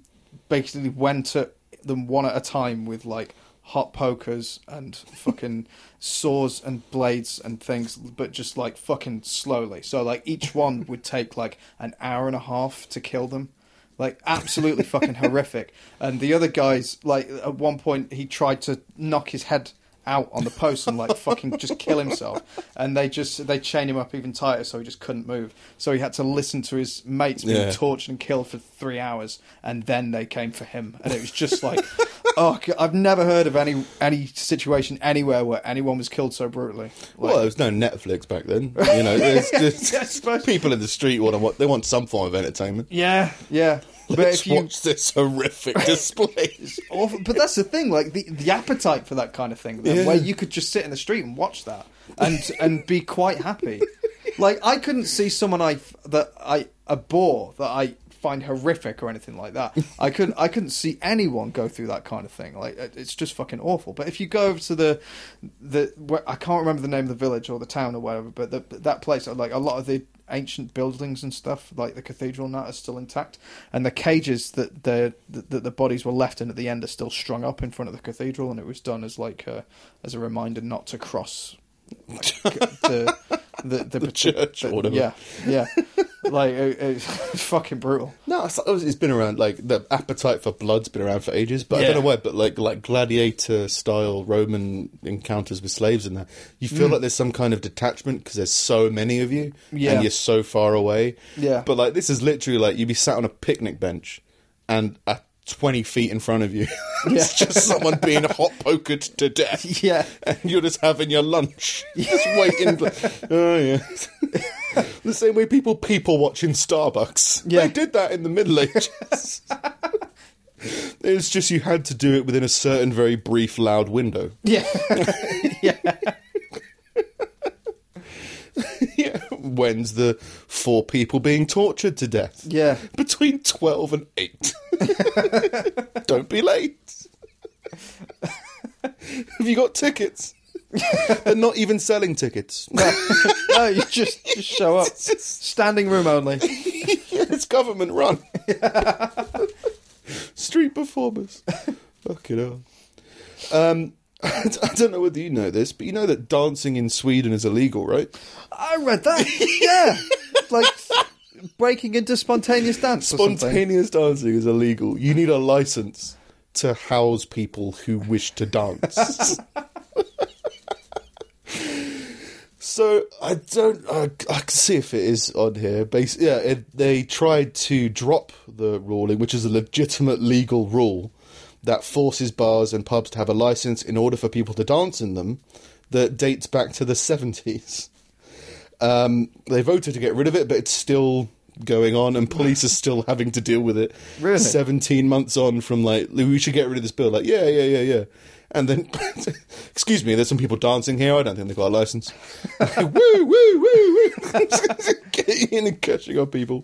basically went at them one at a time with like hot pokers and fucking saws and blades and things, but just like fucking slowly. So like each one would take like an hour and a half to kill them. Like absolutely fucking horrific. And the other guys, like at one point, he tried to knock his head out on the post and like fucking just kill himself. And they just they chained him up even tighter, so he just couldn't move. So he had to listen to his mates being Yeah. tortured and killed for three hours, and then they came for him. And it was just like, oh, I've never heard of any any situation anywhere where anyone was killed so brutally. Like, well, there was no Netflix back then. You know, it's just Yeah, people in the street want to, what they want some form of entertainment. yeah, yeah. But Let's if you watch this horrific display. awful. But that's the thing, like the, the appetite for that kind of thing, then, Yeah. where you could just sit in the street and watch that and and be quite happy. Like I couldn't see someone I that I abhor that I find horrific or anything like that. I couldn't I couldn't see anyone go through that kind of thing. Like it's just fucking awful. But if you go over to the the where, I can't remember the name of the village or the town or whatever, but the, that place like a lot of the ancient buildings and stuff, like the cathedral and that, are still intact, and the cages that the that the bodies were left in at the end are still strung up in front of the cathedral, and it was done as like a, as a reminder not to cross the the, the, The church or whatever. Yeah, yeah, like it, it's fucking brutal. No, it's, it's been around. Like the appetite for blood's been around for ages, but I don't know why. But like like gladiator style Roman encounters with slaves and that, you feel mm. like there's some kind of detachment because there's so many of you, Yeah. and you're so far away. Yeah. But like this is literally like you'd be sat on a picnic bench, and at 20 feet in front of you, it's Yeah. just someone being hot pokered to death. Yeah. and you're just having your lunch, just waiting. oh yeah. the same way people people watch in Starbucks. Yeah. They did that in the Middle Ages. it's just you had to do it within a certain very brief, loud window. Yeah, yeah, yeah. When's the four people being tortured to death? yeah. Between 12 and 8. Don't be late. Have you got tickets? They're not even selling tickets. No, you just just show up. Standing room only. yeah, it's government run. Street performers. Fucking hell. Um, I don't know whether you know this, but you know that dancing in Sweden is illegal, right? I read that. Yeah, like breaking into spontaneous dance. Spontaneous dancing is illegal. You need a license to house people who wish to dance. so I don't. I, I can see if it is on here. Bas yeah, it, they tried to drop the ruling, which is a legitimate legal rule that forces bars and pubs to have a license in order for people to dance in them. That dates back to the seventies. Um, they voted to get rid of it, but it's still going on, and police are still having to deal with it. Really? Seventeen months on from like we should get rid of this bill. Like yeah, yeah, yeah, yeah. And then, excuse me, there's some people dancing here. I don't think they've got a license. woo, woo, woo, woo. Getting in and catching up people.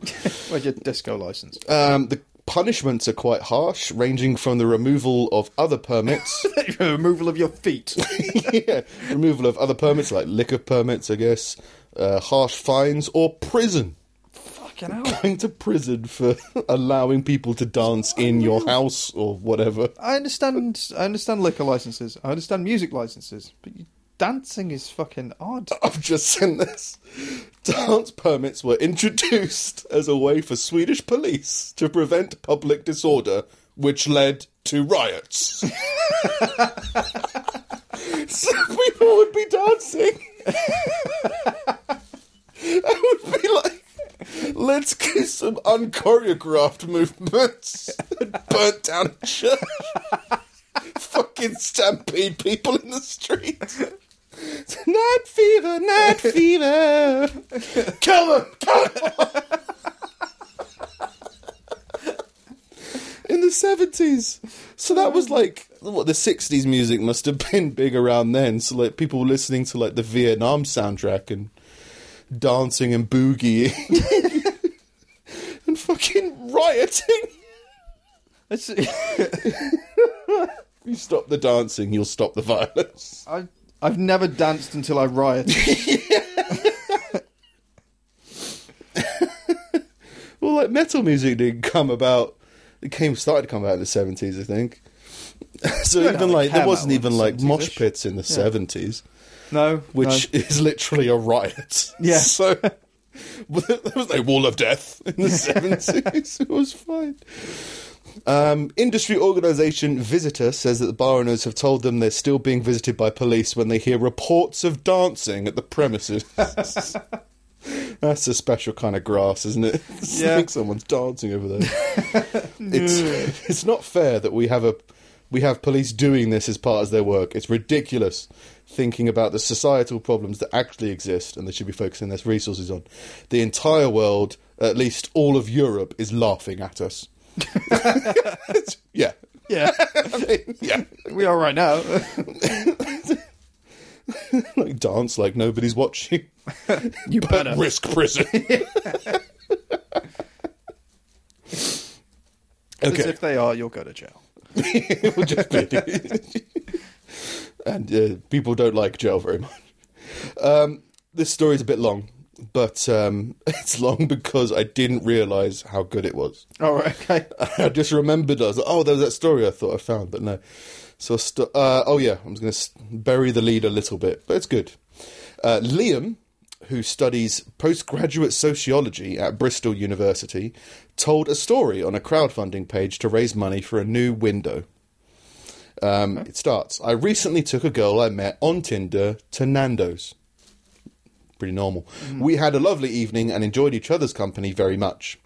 Where's your disco license? Um, the punishments are quite harsh, ranging from the removal of other permits. Removal of your feet. yeah, removal of other permits like liquor permits, I guess, uh, harsh fines, or prison. Fucking hell. Going to prison for allowing people to dance in your house or whatever. I understand. I understand liquor licenses. I understand music licenses, but you, dancing is fucking odd. I've just sent this. Dance permits were introduced as a way for Swedish police to prevent public disorder, which led to riots. so people would be dancing. I would be like, let's do some unchoreographed movements and burnt down a church. Fucking stampede people in the street. Night fever, night fever. Kill them! Kill them! In the 70s. So that was mm. like, what, the 60s music must have been big around then. So, like, people were listening to, like, the Vietnam soundtrack and dancing and boogieing and fucking rioting. You stop the dancing, you'll stop the violence. I, I've never danced until I rioted. Well, like metal music didn't come about. It came started to come out in the seventies, I think. so Yeah, even no, like there wasn't even the like mosh pits in the seventies, No, which no. is literally a riot. Yeah. So there was no wall of death in the seventies. it was fine. Um, industry organisation Visita says that the bar owners have told them they're still being visited by police when they hear reports of dancing at the premises. That's a special kind of grass, isn't it? Yeah. someone's dancing over there. it's it's not fair that we have a we have police doing this as part of their work. It's ridiculous thinking about the societal problems that actually exist and they should be focusing their resources on. The entire world, at least all of Europe, is laughing at us. yeah. Yeah, I mean, yeah. we are right now. like dance like nobody's watching. You but better. risk prison. Because okay. if they are, you'll go to jail. it will just be. and uh, people don't like jail very much. Um, this story's a bit long, but um, it's long because I didn't realise how good it was. All right. Okay. I just remembered. I was like, oh, there was that story I thought I found, but no. So, st- uh, oh yeah, I'm going to bury the lead a little bit, but it's good. Uh, Liam, who studies postgraduate sociology at Bristol University, told a story on a crowdfunding page to raise money for a new window. Um, It starts. I recently took a girl I met on Tinder to Nando's. Pretty normal. We had a lovely evening and enjoyed each other's company very much.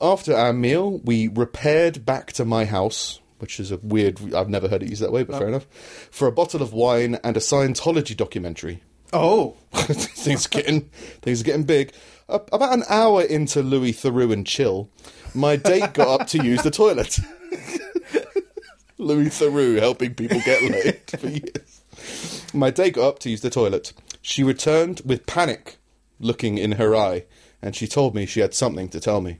After our meal, we repaired back to my house, which is a weird, I've never heard it used that way, but fair enough, for a bottle of wine and a Scientology documentary. Oh. things are getting things are getting big. Uh, about an hour into Louis Theroux and chill, my date got up to use the toilet. Louis Theroux helping people get laid for years. My date got up to use the toilet. She returned with panic looking in her eye, and she told me she had something to tell me.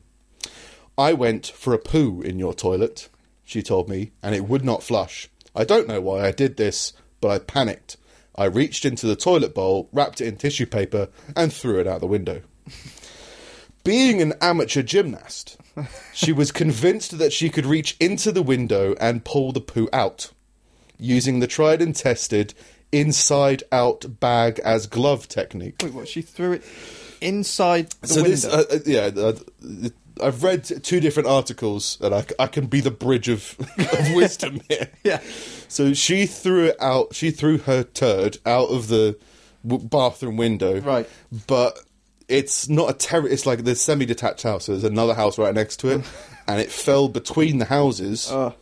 I went for a poo in your toilet, she told me, and it would not flush. I don't know why I did this, but I panicked. I reached into the toilet bowl, wrapped it in tissue paper, and threw it out the window. Being an amateur gymnast, she was convinced that she could reach into the window and pull the poo out, using the tried and tested inside out bag as glove technique. Wait, what? She threw it inside the so window. this, uh, uh, yeah, uh, I've read two different articles, and I can be the bridge of, of wisdom here. yeah. So she threw it out. She threw her turd out of the w- bathroom window. Right. But it's not a terrace. It's like the semi-detached house. So there's another house right next to it, and it fell between the houses. Oh.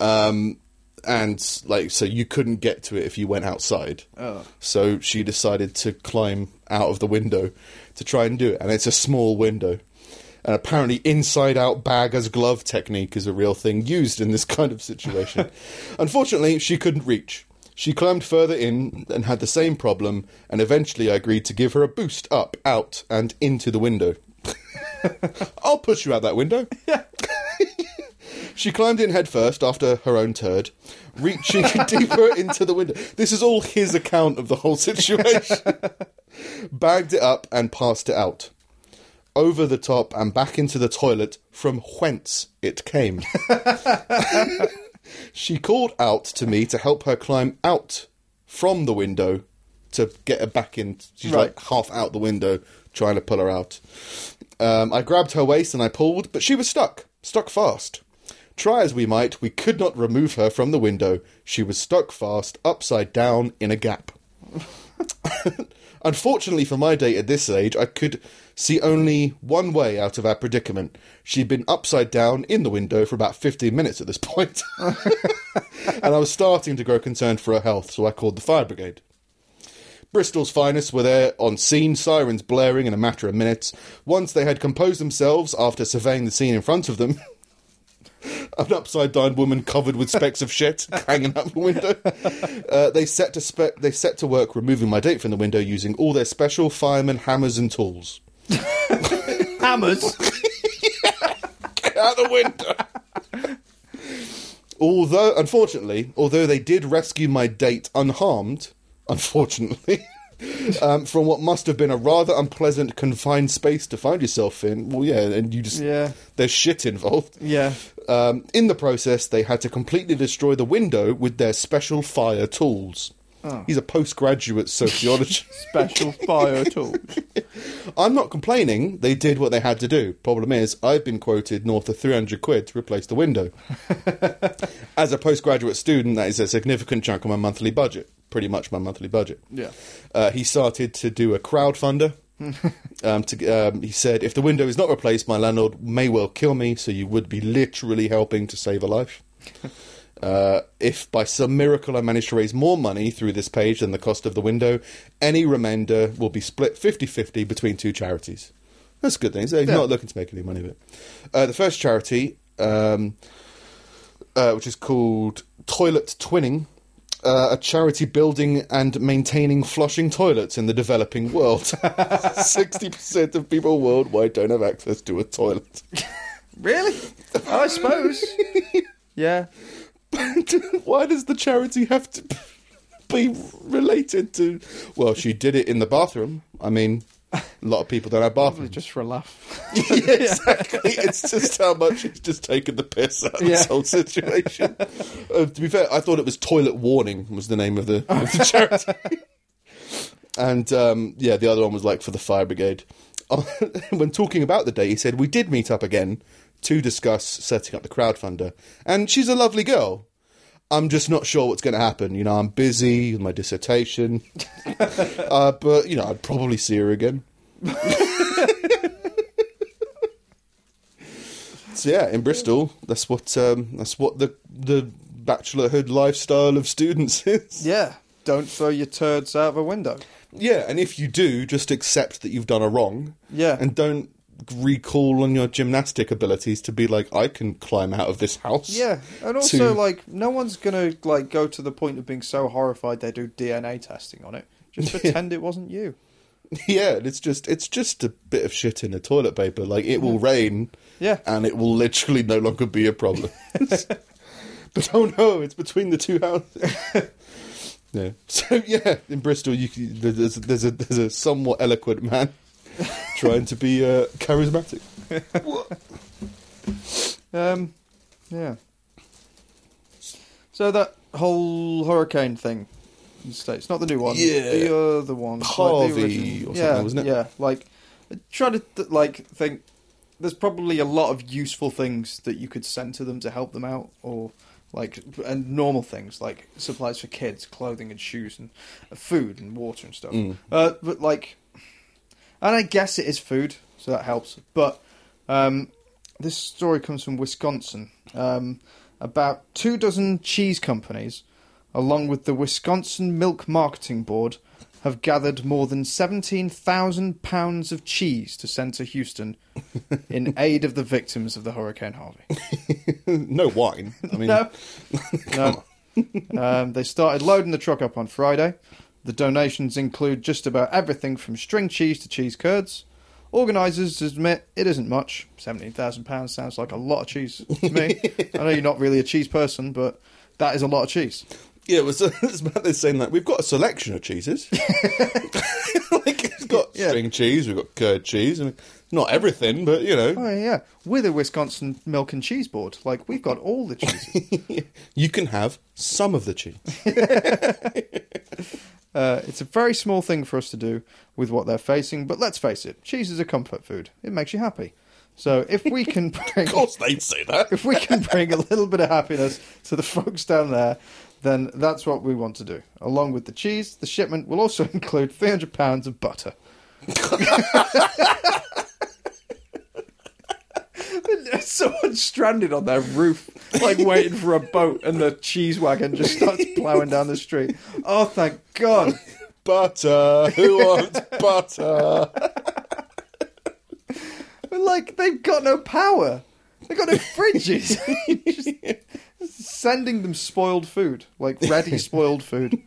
Um, and like so, you couldn't get to it if you went outside. Oh. So she decided to climb out of the window to try and do it, and it's a small window. And apparently, inside out bag as glove technique is a real thing used in this kind of situation. Unfortunately, she couldn't reach. She climbed further in and had the same problem, and eventually I agreed to give her a boost up, out, and into the window. I'll push you out that window. Yeah. She climbed in headfirst after her own turd, reaching deeper into the window. This is all his account of the whole situation. Bagged it up and passed it out. Over the top and back into the toilet from whence it came. she called out to me to help her climb out from the window to get her back in. She's Right. like half out the window, trying to pull her out. Um, I grabbed her waist and I pulled, but she was stuck, stuck fast. Try as we might, we could not remove her from the window. She was stuck fast, upside down, in a gap. Unfortunately for my date at this age, I could see only one way out of our predicament. She'd been upside down in the window for about 15 minutes at this point. and I was starting to grow concerned for her health, so I called the fire brigade. Bristol's finest were there on scene, sirens blaring in a matter of minutes. Once they had composed themselves after surveying the scene in front of them, an upside down woman covered with specks of shit hanging out the window. Uh, they set to spe- they set to work removing my date from the window using all their special fireman hammers and tools. Hammers. Get out the window. although, unfortunately, although they did rescue my date unharmed, unfortunately, um, from what must have been a rather unpleasant confined space to find yourself in. Well, yeah, and you just Yeah. there's shit involved. Yeah. Um, in the process, they had to completely destroy the window with their special fire tools. Oh. He's a postgraduate sociologist. Special fire tools. I'm not complaining. They did what they had to do. Problem is, I've been quoted north of 300 quid to replace the window. As a postgraduate student, that is a significant chunk of my monthly budget. Pretty much my monthly budget. Yeah. Uh, he started to do a crowdfunder. um, to, um, he said, if the window is not replaced, my landlord may well kill me, so you would be literally helping to save a life. Uh, if by some miracle I manage to raise more money through this page than the cost of the window, any remainder will be split 50 50 between two charities. That's a good thing. He's Yeah. not looking to make any money of it. Uh, the first charity, um, uh, which is called Toilet Twinning, uh, a charity building and maintaining flushing toilets in the developing world. 60% of people worldwide don't have access to a toilet. Really? I suppose. Yeah. Why does the charity have to be related to. Well, she did it in the bathroom. I mean, A lot of people don't have bathrooms. just for a laugh. yeah, exactly. It's just how much it's just taken the piss out of Yeah. this whole situation. Uh, to be fair, I thought it was Toilet Warning was the name of the, of the charity. and um, yeah, the other one was like for the fire brigade. when talking about the day, he said we did meet up again to discuss setting up the crowdfunder, and she's a lovely girl. I'm just not sure what's going to happen. You know, I'm busy with my dissertation, uh, but you know, I'd probably see her again. So yeah, in Bristol, that's what um, that's what the the bachelorhood lifestyle of students is. yeah. Don't throw your turds out of a window. Yeah, and if you do, just accept that you've done a wrong. Yeah. and don't recall on your gymnastic abilities to be like, I can climb out of this house. Yeah, and also to- like no one's gonna like go to the point of being so horrified they do DNA testing on it. Just pretend it wasn't you. yeah. It's just it's just a bit of shit in the toilet paper. Like it will rain, Yeah. and it will literally no longer be a problem. but oh no, it's between the two houses. yeah. So yeah, in Bristol, you can, there's there's a there's a somewhat eloquent man trying to be uh, charismatic. Um, yeah. So that whole hurricane thing in the States, not the new one, Yeah. the other one, like the Harvey original- or yeah, something, wasn't it? Yeah, like try to th- like think. There's probably a lot of useful things that you could send to them to help them out, or like and normal things like supplies for kids, clothing and shoes, and food and water and stuff. Mm. Uh, but like, and I guess it is food, so that helps. But um, this story comes from Wisconsin. Um, about two dozen cheese companies, along with the Wisconsin Milk Marketing Board, have gathered more than 17,000 pounds of cheese to send to Houston in aid of the victims of the Hurricane Harvey. no wine. I mean, No. no. um, they started loading the truck up on Friday. The donations include just about everything from string cheese to cheese curds. Organisers admit it isn't much. £17,000 sounds like a lot of cheese to me. I know you're not really a cheese person, but that is a lot of cheese. Yeah, it was, it was about this saying that we've got a selection of cheeses. like it's got Yeah. string cheese, we've got curd cheese, and not everything, but you know, Oh, yeah. We're the Wisconsin Milk and Cheese Board. Like, we've got all the cheeses. you can have some of the cheese. Uh, it's a very small thing for us to do with what they're facing, but let's face it, cheese is a comfort food. It makes you happy. So if we can bring Of course, they'd say that. if we can bring a little bit of happiness to the folks down there, then that's what we want to do. Along with the cheese, the shipment will also include 300 pounds of butter. Someone's stranded on their roof, like waiting for a boat, and the cheese wagon just starts ploughing down the street. Oh, thank God! Butter. Who wants butter? But like, they've got no power. They've got no fridges. Just sending them spoiled food, like ready spoiled food.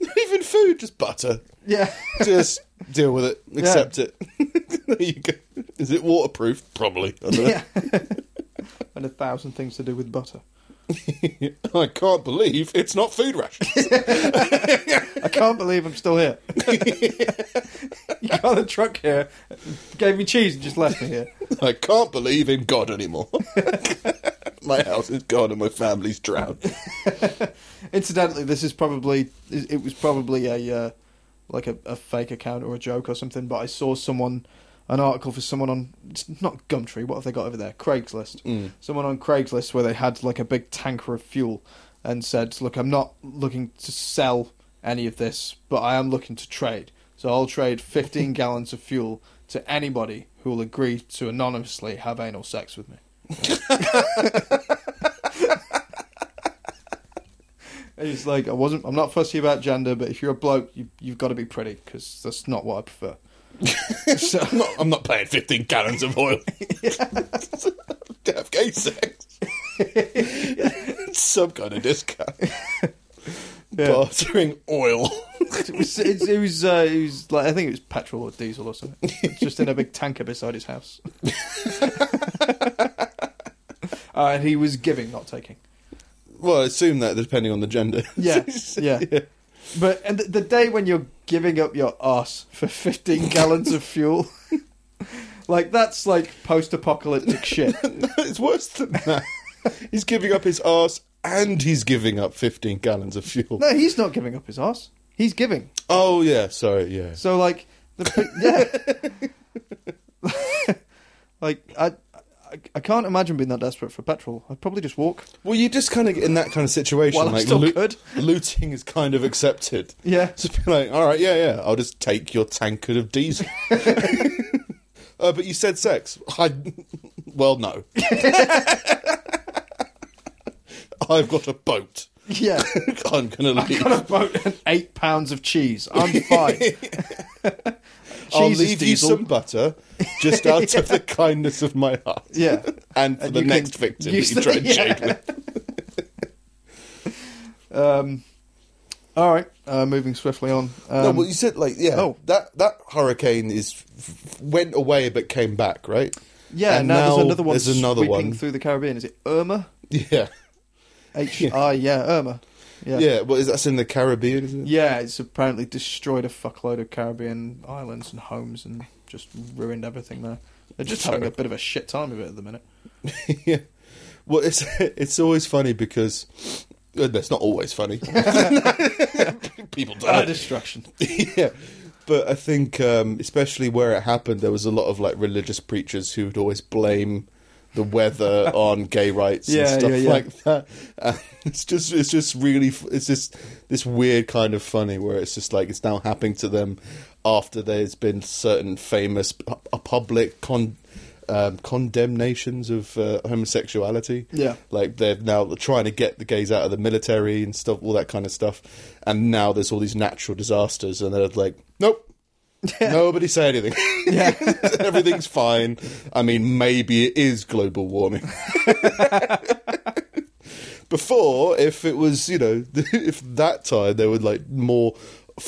Not even food, just butter. Yeah. Just deal with it. Accept it. there you go. Is it waterproof? Probably. I don't know. Yeah. and a thousand things to do with butter. I can't believe it's not food rations. I can't believe I'm still here. you got the truck here, gave me cheese, and just left me here. I can't believe in God anymore. my house is gone and my family's drowned. Incidentally, this is probably it was probably a uh, like a, a fake account or a joke or something. But I saw someone an article for someone on it's not Gumtree. What have they got over there? Craigslist. Mm. Someone on Craigslist where they had like a big tanker of fuel and said, "Look, I'm not looking to sell any of this, but I am looking to trade. So I'll trade 15 gallons of fuel to anybody who will agree to anonymously have anal sex with me." He's like, I wasn't. I'm not fussy about gender, but if you're a bloke, you, you've got to be pretty because that's not what I prefer. so, I'm not, I'm not paying 15 gallons of oil to have gay sex. Some kind of discount. Yeah. Bartering oil. it was. It, it was. Uh, it was like I think it was petrol or diesel or something. Just in a big tanker beside his house. uh, and he was giving, not taking. Well, I assume that depending on the gender. Yeah, yeah. But and the, the day when you're giving up your ass for 15 gallons of fuel, like that's like post-apocalyptic shit. it's worse than that. he's giving up his ass and he's giving up 15 gallons of fuel. No, he's not giving up his ass. He's giving. Oh yeah, sorry, yeah. So like the yeah, like I, I I can't imagine being that desperate for petrol. I'd probably just walk. Well, you just kind of get in that kind of situation. While I like still could. looting is kind of accepted. Yeah. Just be like, all right, yeah, yeah, I'll just take your tankard of diesel. uh, but you said sex. I, well, no. I've got a boat. Yeah. I'm gonna leave. on a boat and eight pounds of cheese. I'm fine. I'll leave you some butter, just out of the kindness of my heart. Yeah. and for And the next victim that you try and yeah. shade with. Um, all right. Uh, moving swiftly on. Um, no, well, you said like, yeah, oh. that that hurricane is went away but came back, right? yeah. and now, now there's another one. there's another sweeping one. through the Caribbean. Is it Irma? Yeah, H I yeah Irma. Yeah. yeah. Well, is that's in the Caribbean, isn't it? Yeah, it's apparently destroyed a fuckload of Caribbean islands and homes and just ruined everything there. They're just having a bit of a shit time of it at the minute. yeah. Well, it's it's always funny because uh, it's not always funny. People Ah, die. destruction. yeah. But I think, um, especially where it happened, there was a lot of like religious preachers who would always blame the weather on gay rights Yeah, and stuff yeah, yeah. like that. And it's just, it's just really, it's just this weird kind of funny where it's just like it's now happening to them after there's been certain famous pu- uh, public con. Um, condemnations of uh, homosexuality. Yeah. like they're now trying to get the gays out of the military and stuff, all that kind of stuff. And now there's all these natural disasters, and they're like, nope, nobody say anything. Yeah. Everything's fine. I mean, maybe it is global warming. Before, if it was, you know, if that time there were like more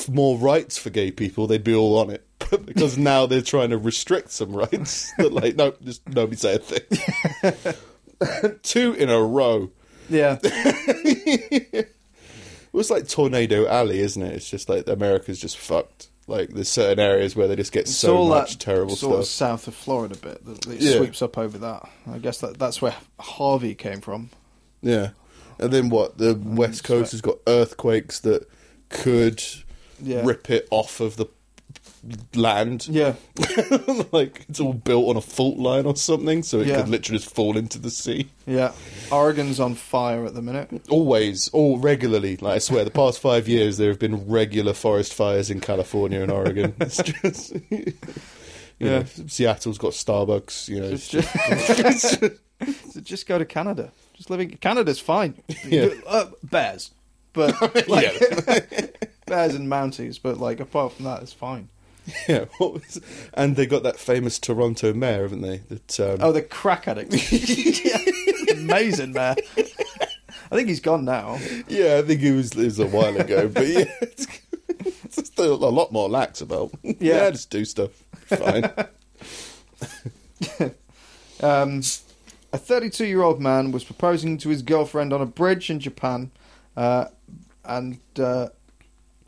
more rights for gay people, they'd be all on it. Because now they're trying to restrict some rights, that like, no, just nobody say a thing. Two in a row. Yeah. It was like Tornado Alley, isn't it? It's just like America's just fucked. Like there's certain areas where they just get It's so much that terrible sort of stuff. south of Florida bit that it Yeah. sweeps up over that. I guess that that's where Harvey came from. Yeah, and then what? The um, West Coast has got earthquakes that could Yeah. rip it off of the land. Yeah. like it's all built on a fault line or something, so it Yeah. could literally just fall into the sea. Yeah. Oregon's on fire at the minute. Always, all regularly. Like I swear, the past five years there have been regular forest fires in California and Oregon. It's just. You Yeah. know, Seattle's got Starbucks. You know, it's Just, just, So just go to Canada. Just living Canada's fine. Yeah. Uh, bears. But like yeah, bears and mounties, but like apart from that it's fine. yeah. What was, and they got that famous Toronto mayor, haven't they? That um, Oh, the crack addict. Amazing, man. I think he's gone now. Yeah, I think it was, it was a while ago, but yeah, it's, it's still a lot more lax about. Yeah, just do stuff. Fine. Um, a 32 year old man was proposing to his girlfriend on a bridge in Japan, uh, and uh,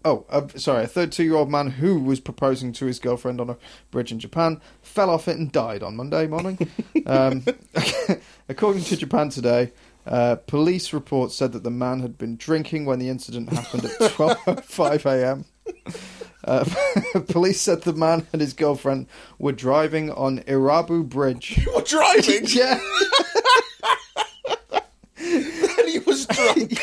oh, uh, sorry, a 32 year old man who was proposing to his girlfriend on a bridge in Japan fell off it and died on Monday morning. um, according to Japan Today. Uh, police reports said that the man had been drinking when the incident happened at 12:05 a.m. Uh, police said the man and his girlfriend were driving on Irabu Bridge. You're driving, Yeah, and he was drunk.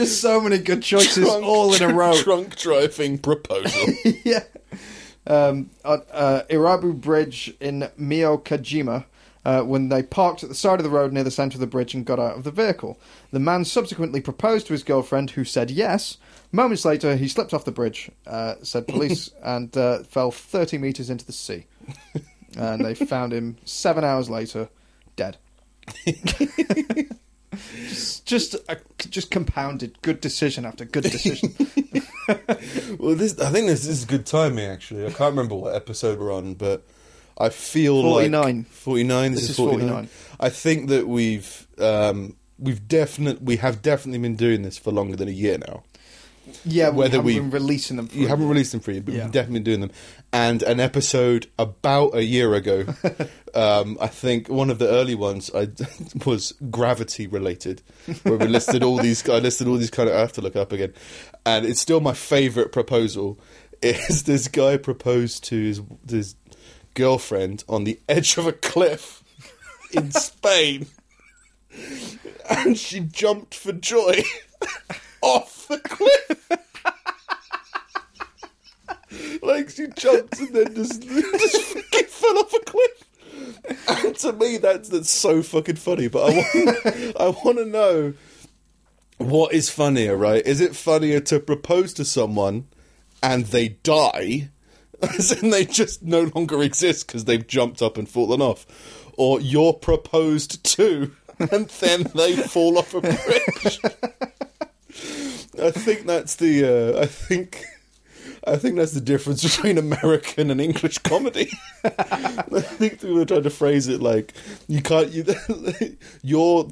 Just so many good choices Drunk- all in a row. Drunk driving proposal. yeah. Um, uh, Irabu Bridge in Miyakojima, uh, when they parked at the side of the road near the centre of the bridge and got out of the vehicle. The man subsequently proposed to his girlfriend, who said yes. Moments later, he slipped off the bridge, uh, said police, and uh, fell 30 metres into the sea. And they found him seven hours later, dead. Just, just, a, just compounded good decision after good decision. well, this I think this, this is good timing. Actually, I can't remember what episode we're on, but I feel 49. like forty-nine. This, This is is forty-nine. 49. I think that we've um, we've definitely we have definitely been doing this for longer than a year now. Yeah, we Whether we- been releasing them. For You haven't released them for you, but Yeah. we've definitely been doing them. And an episode about a year ago, um, I think one of the early ones I was gravity related, where we listed all these. I listed all these kind of. I have to look up again, and it's still my favourite proposal. Is this guy proposed to his, his girlfriend on the edge of a cliff in Spain, and she jumped for joy off the cliff. Like she jumped and then just, just fell off a cliff. And to me, that's that's so fucking funny. But I want, I want to know what is funnier, right? Is it funnier to propose to someone and they die, as in they just no longer exist because they've jumped up and fallen off, or you're proposed to and then they fall off a bridge? I think that's the. Uh, I think. I think that's the difference between American and English comedy. I think we were trying to phrase it like you can't. You, you're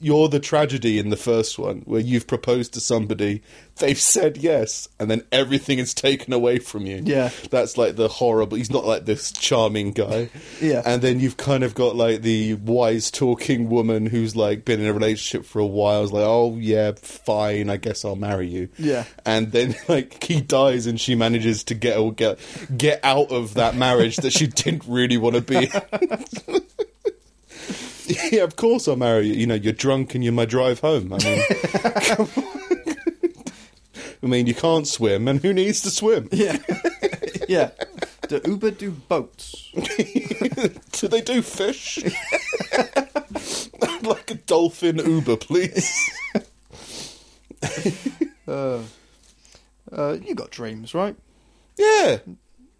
you're the tragedy in the first one where you've proposed to somebody, they've said yes, and then everything is taken away from you. Yeah. that's like the horrible. He's not like this charming guy. Yeah. and then you've kind of got like the wise talking woman who's like been in a relationship for a while. Is like, oh yeah, fine, I guess I'll marry you. Yeah. and then like he dies and she manages to get get get out of that marriage that she didn't really want to be. yeah, of course I'll marry you. You know, you're drunk and you're my drive home. I mean. I mean, you can't swim, and who needs to swim? Yeah, yeah. Do Uber do boats? Do they do fish? Like a dolphin Uber, please. Uh, uh, you got dreams, right? Yeah,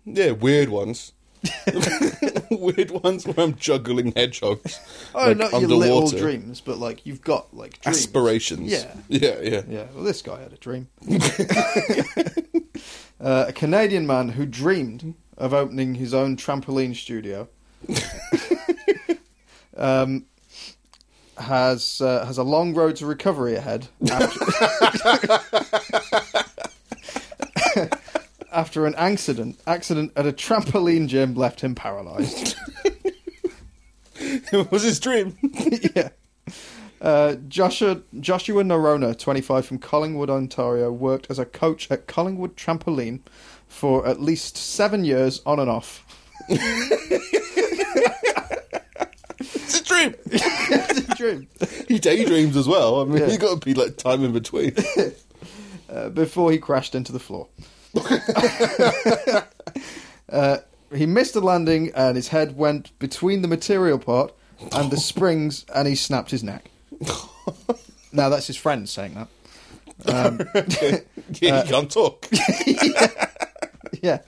yeah, weird ones. weird ones where I'm juggling hedgehogs. Oh, like, not your little dreams, but like you've got like dreams. aspirations. Yeah. yeah, yeah. Yeah, well, this guy had a dream. uh, a Canadian man who dreamed of opening his own trampoline studio um, has uh, has a long road to recovery ahead. After, after an accident, accident at a trampoline gym left him paralysed. It was his dream. yeah. Uh, Joshua Joshua Nerona, 25 from Collingwood, Ontario, worked as a coach at Collingwood Trampoline for at least seven years on and off. It's a dream. It's a dream. He daydreams as well. I mean, Yeah. you got to be like time in between. Uh, before he crashed into the floor. Uh, he missed the landing and his head went between the material part and the springs and he snapped his neck. now, that's his friend saying that. Yeah, you can't talk. yeah.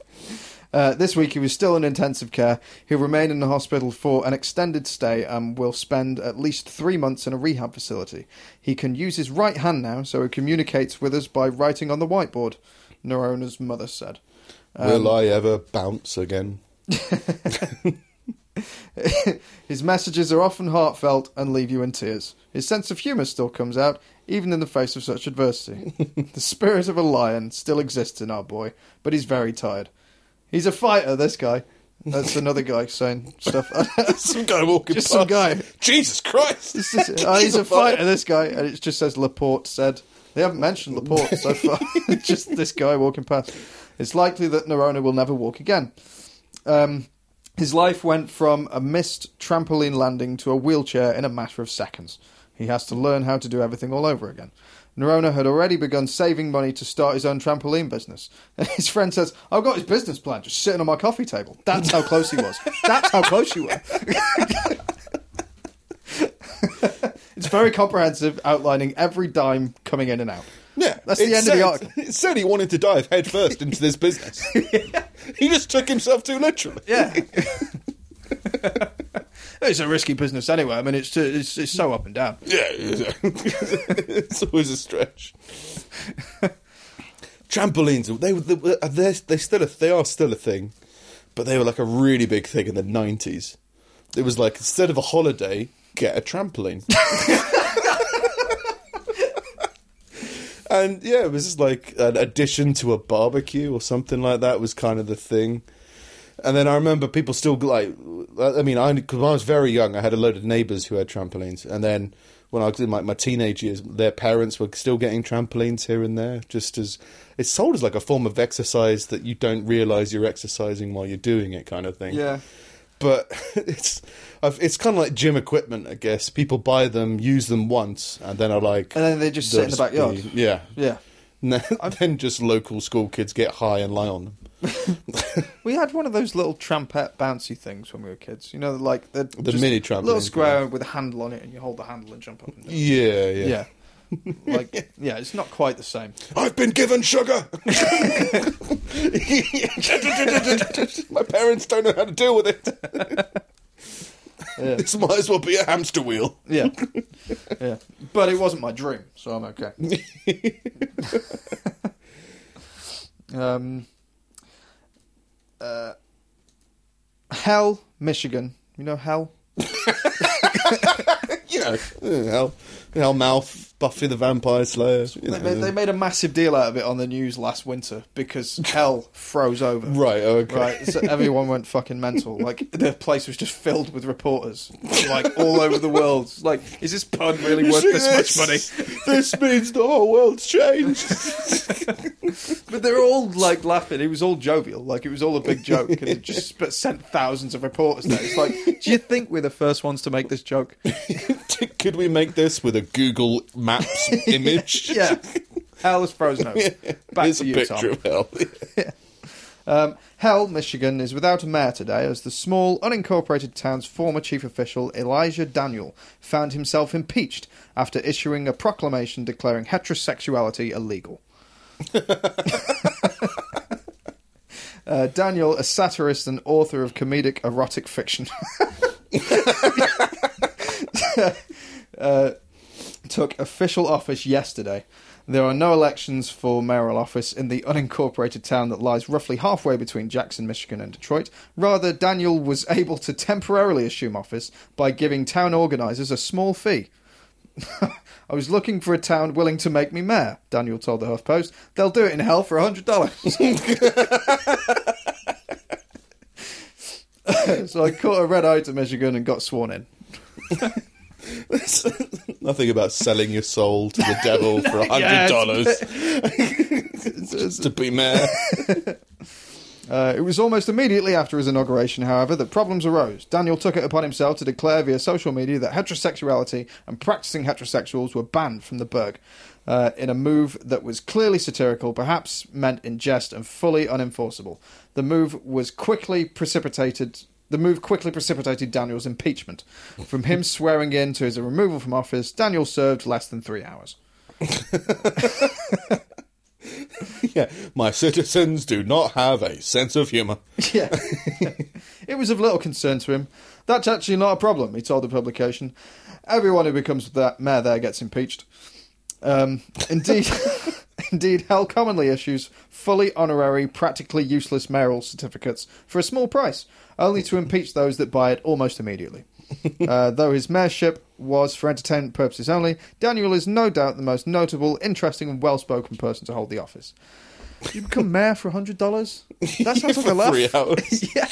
Uh, this week he was still in intensive care. He'll remain in the hospital for an extended stay and will spend at least three months in a rehab facility. He can use his right hand now, so he communicates with us by writing on the whiteboard, Nerona's mother said. Will um, I ever bounce again? His messages are often heartfelt and leave you in tears. His sense of humour still comes out, even in the face of such adversity. the spirit of a lion still exists in our boy, but he's very tired. He's a fighter, this guy. That's another guy saying stuff. Some guy walking Just past. some guy. Jesus Christ! Just- oh, he's a fighter, this guy, and it just says Laporte said. They haven't mentioned Laporte so far. Just this guy walking past. It's likely that Nerona will never walk again. Um, his life went from a missed trampoline landing to a wheelchair in a matter of seconds. He has to learn how to do everything all over again. Nerona had already begun saving money to start his own trampoline business. His friend says, I've got his business plan just sitting on my coffee table. That's how close he was. That's how close you were. Very comprehensive, outlining every dime coming in and out. Yeah, That's the it end of the said- article. It said he wanted to dive headfirst into this business. He just took himself too literally. Yeah. it's a risky business anyway. I mean, it's it's, it's so up and down. Yeah, it's always a stretch. Trampolines, they they they they still a, they are still a thing, but they were like a really big thing in the nineties. It was like instead of a holiday, get a trampoline. and yeah, it was like an addition to a barbecue or something like that was kind of the thing. And then I remember people still like, I mean, I because I was very young, I had a load of neighbours who had trampolines, and then when I was in my, my teenage years, their parents were still getting trampolines here and there, just as it's sold as like a form of exercise that you don't realise you're exercising while you're doing it, kind of thing. Yeah. But it's it's kind of like gym equipment, I guess. People buy them, use them once, and then are like, And then they just sit in the backyard. be-" Yeah. Yeah. No, then just local school kids get high and lie on them. We had one of those little trampette bouncy things when we were kids. You know, like the, mini little trampolines, square with a handle on it, and you hold the handle and jump up and down. Yeah, yeah. Yeah. like yeah, it's not quite the same. I've been given sugar. My parents don't know how to deal with it. Yeah. This might as well be a hamster wheel. Yeah, yeah. But it wasn't my dream, so I'm okay. um, uh, Hell, Michigan. You know Hell? You know, hell, hell mouth, Buffy the Vampire Slayer. You know. They made, they made a massive deal out of it on the news last winter because Hell froze over. right, okay. Right, so everyone went fucking mental. Like the place was just filled with reporters, like all over the world. Like, is this pun really You worth see this much money? this means the whole world's changed. But they're all like laughing. It was all jovial, like it was all a big joke, and it just sent thousands of reporters there. It's like, do you think we're the first ones to make this joke? Could we make this with a Google Maps image? Yeah, hell is frozen over. Back Here's to a you, picture of hell. Um, Hell, Michigan is without a mayor today as the small, unincorporated town's former chief official, Elijah Daniel, found himself impeached after issuing a proclamation declaring heterosexuality illegal. uh, Daniel, a satirist and author of comedic erotic fiction, uh, took official office yesterday. There are no elections for mayoral office in the unincorporated town that lies roughly halfway between Jackson, Michigan and Detroit. Rather, Daniel was able to temporarily assume office by giving town organisers a small fee. I was looking for a town willing to make me mayor, Daniel told the HuffPost. They'll do it in hell for $100. so I caught a red eye to Michigan and got sworn in. Nothing about selling your soul to the devil for a hundred dollars just to be mayor. Uh, it was almost immediately after his inauguration, however, that problems arose. Daniel took it upon himself to declare via social media that heterosexuality and practicing heterosexuals were banned from the burg, uh, in a move that was clearly satirical, perhaps meant in jest, and fully unenforceable. The move was quickly precipitated. The move quickly precipitated Daniel's impeachment. From him swearing in to his removal from office, Daniel served less than three hours. Yeah, my citizens do not have a sense of humour. Yeah. it was of little concern to him. That's actually not a problem, he told the publication. Everyone who becomes that mayor there gets impeached. Um, indeed, indeed, Hell commonly issues fully honorary, practically useless mayoral certificates for a small price, only to impeach those that buy it almost immediately. Uh, though his mayorship was for entertainment purposes only, Daniel is no doubt the most notable, interesting, and well-spoken person to hold the office. You become mayor for hundred dollars? That sounds like a for laugh. three hours. yeah.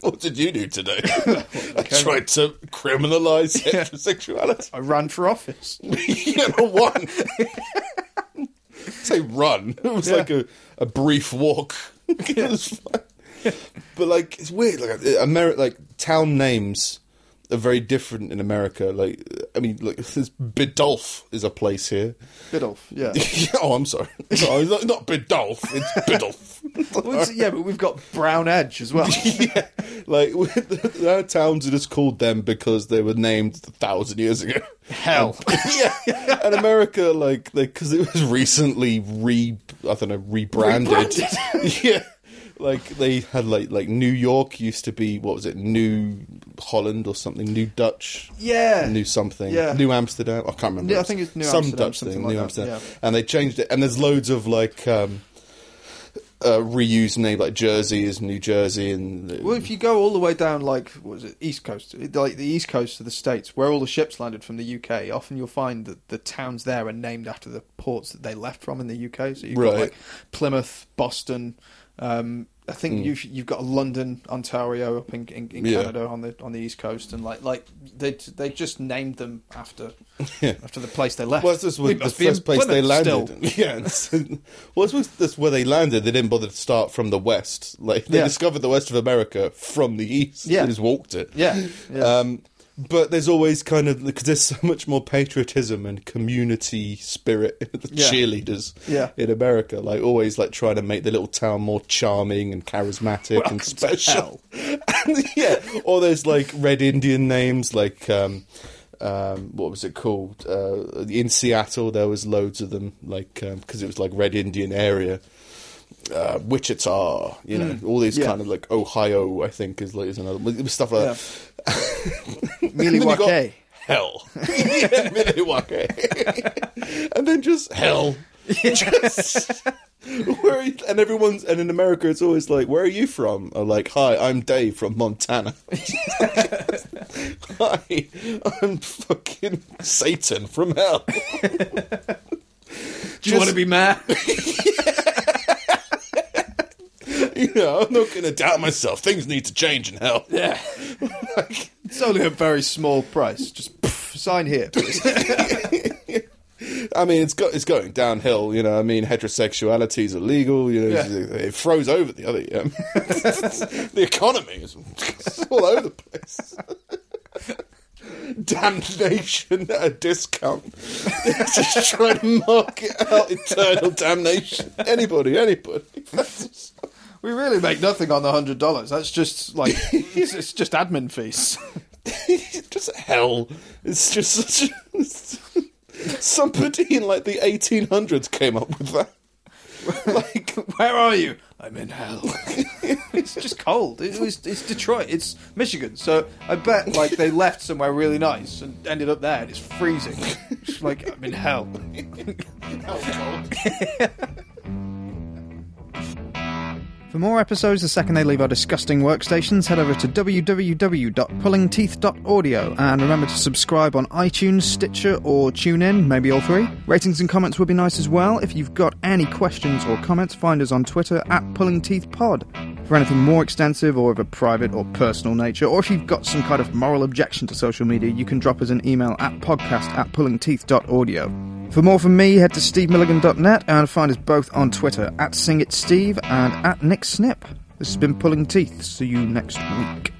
What did you do today? I tried to criminalise heterosexuality. I ran for office. you never won. Say run. It was Yeah. like a, a brief walk. It was fine. But like it's weird. Like Ameri- like town names are very different in America. Like I mean, like there's Biddulph is a place here. Biddulph, yeah. oh, I'm sorry. No, not, not. It's. Well, it's- yeah, but we've got Brown Edge as well. yeah, like our towns are just called them because they were named a thousand years ago. Hell. yeah, and America, like, because it was recently re, I don't know, rebranded. yeah, like they had like like New York used to be what was it, New Holland or something, New Dutch. Yeah. New something, Yeah. New Amsterdam. I can't remember. Yeah, I think it's New some Amsterdam, Dutch thing, like New that, Amsterdam, yeah. and they changed it. And there's loads of like um, uh, reuse name like Jersey is New Jersey, and Well, if you go all the way down, like what was it, East Coast, like the East Coast of the states, where all the ships landed from the UK, often you'll find that the towns there are named after the ports that they left from in the UK. So you've got like Plymouth, Boston. Um, I think you've you've got London, Ontario up in, in, in. Yeah. Canada on the on the East Coast, and like like they they just named them after Yeah. after the place they left. Well, this was the must be in first place they landed. still. Yeah, well, this was this where they landed. They didn't bother to start from the west. Like they Yeah. discovered the west of America from the east. Yeah. they just walked it. Yeah, yeah. Um, but there's always kind of because there's so much more patriotism and community spirit in the Yeah. cheerleaders Yeah. in America. Like always, like trying to make the little town more charming and charismatic Welcome and special. and, yeah, or there's like red Indian names like. Um, um, what was it called? Uh, in Seattle, there was loads of them, like because it was like Red Indian area. Uh, Wichita, you know, all these yeah. kind of like Ohio, I think is like is another stuff like Yeah. that. And then you Milwaukee. got Hell, yeah, Milwaukee, and then just hell. Just, where are you, and everyone's and in America it's always like, where are you from? Or like, hi, I'm Dave from Montana. hi, I'm fucking Satan from hell. Do you want to be mad? you know, I'm not going to doubt myself. Things need to change in hell. Yeah. It's only a very small price. Just poof, sign here. I mean, it's got it's going downhill. You know, I mean, heterosexuality is illegal. You know, Yeah. it froze over the other. Um, the economy is all over the place. Damnation at a discount. Just trying to market out eternal damnation. Anybody, anybody. We really make nothing on the hundred dollars. That's just like it's, it's just admin fees. just hell. It's just such a, somebody in like the 1800s came up with that. Like, Where are you? I'm in hell. it's just cold. It was, it's Detroit. It's Michigan. So I bet like they left somewhere really nice and ended up there and it's freezing. It's like I'm in hell. For more episodes the second they leave our disgusting workstations, head over to www.pullingteeth.audio and remember to subscribe on iTunes, Stitcher, or TuneIn, maybe all three. Ratings and comments would be nice as well. If you've got any questions or comments, find us on Twitter at pullingteethpod. For anything more extensive or of a private or personal nature, or if you've got some kind of moral objection to social media, you can drop us an email at podcast at pullingteeth.audio. For more from me, head to stevemilligan.net and find us both on Twitter at SingItSteve and at NickSnip. This has been Pulling Teeth. See you next week.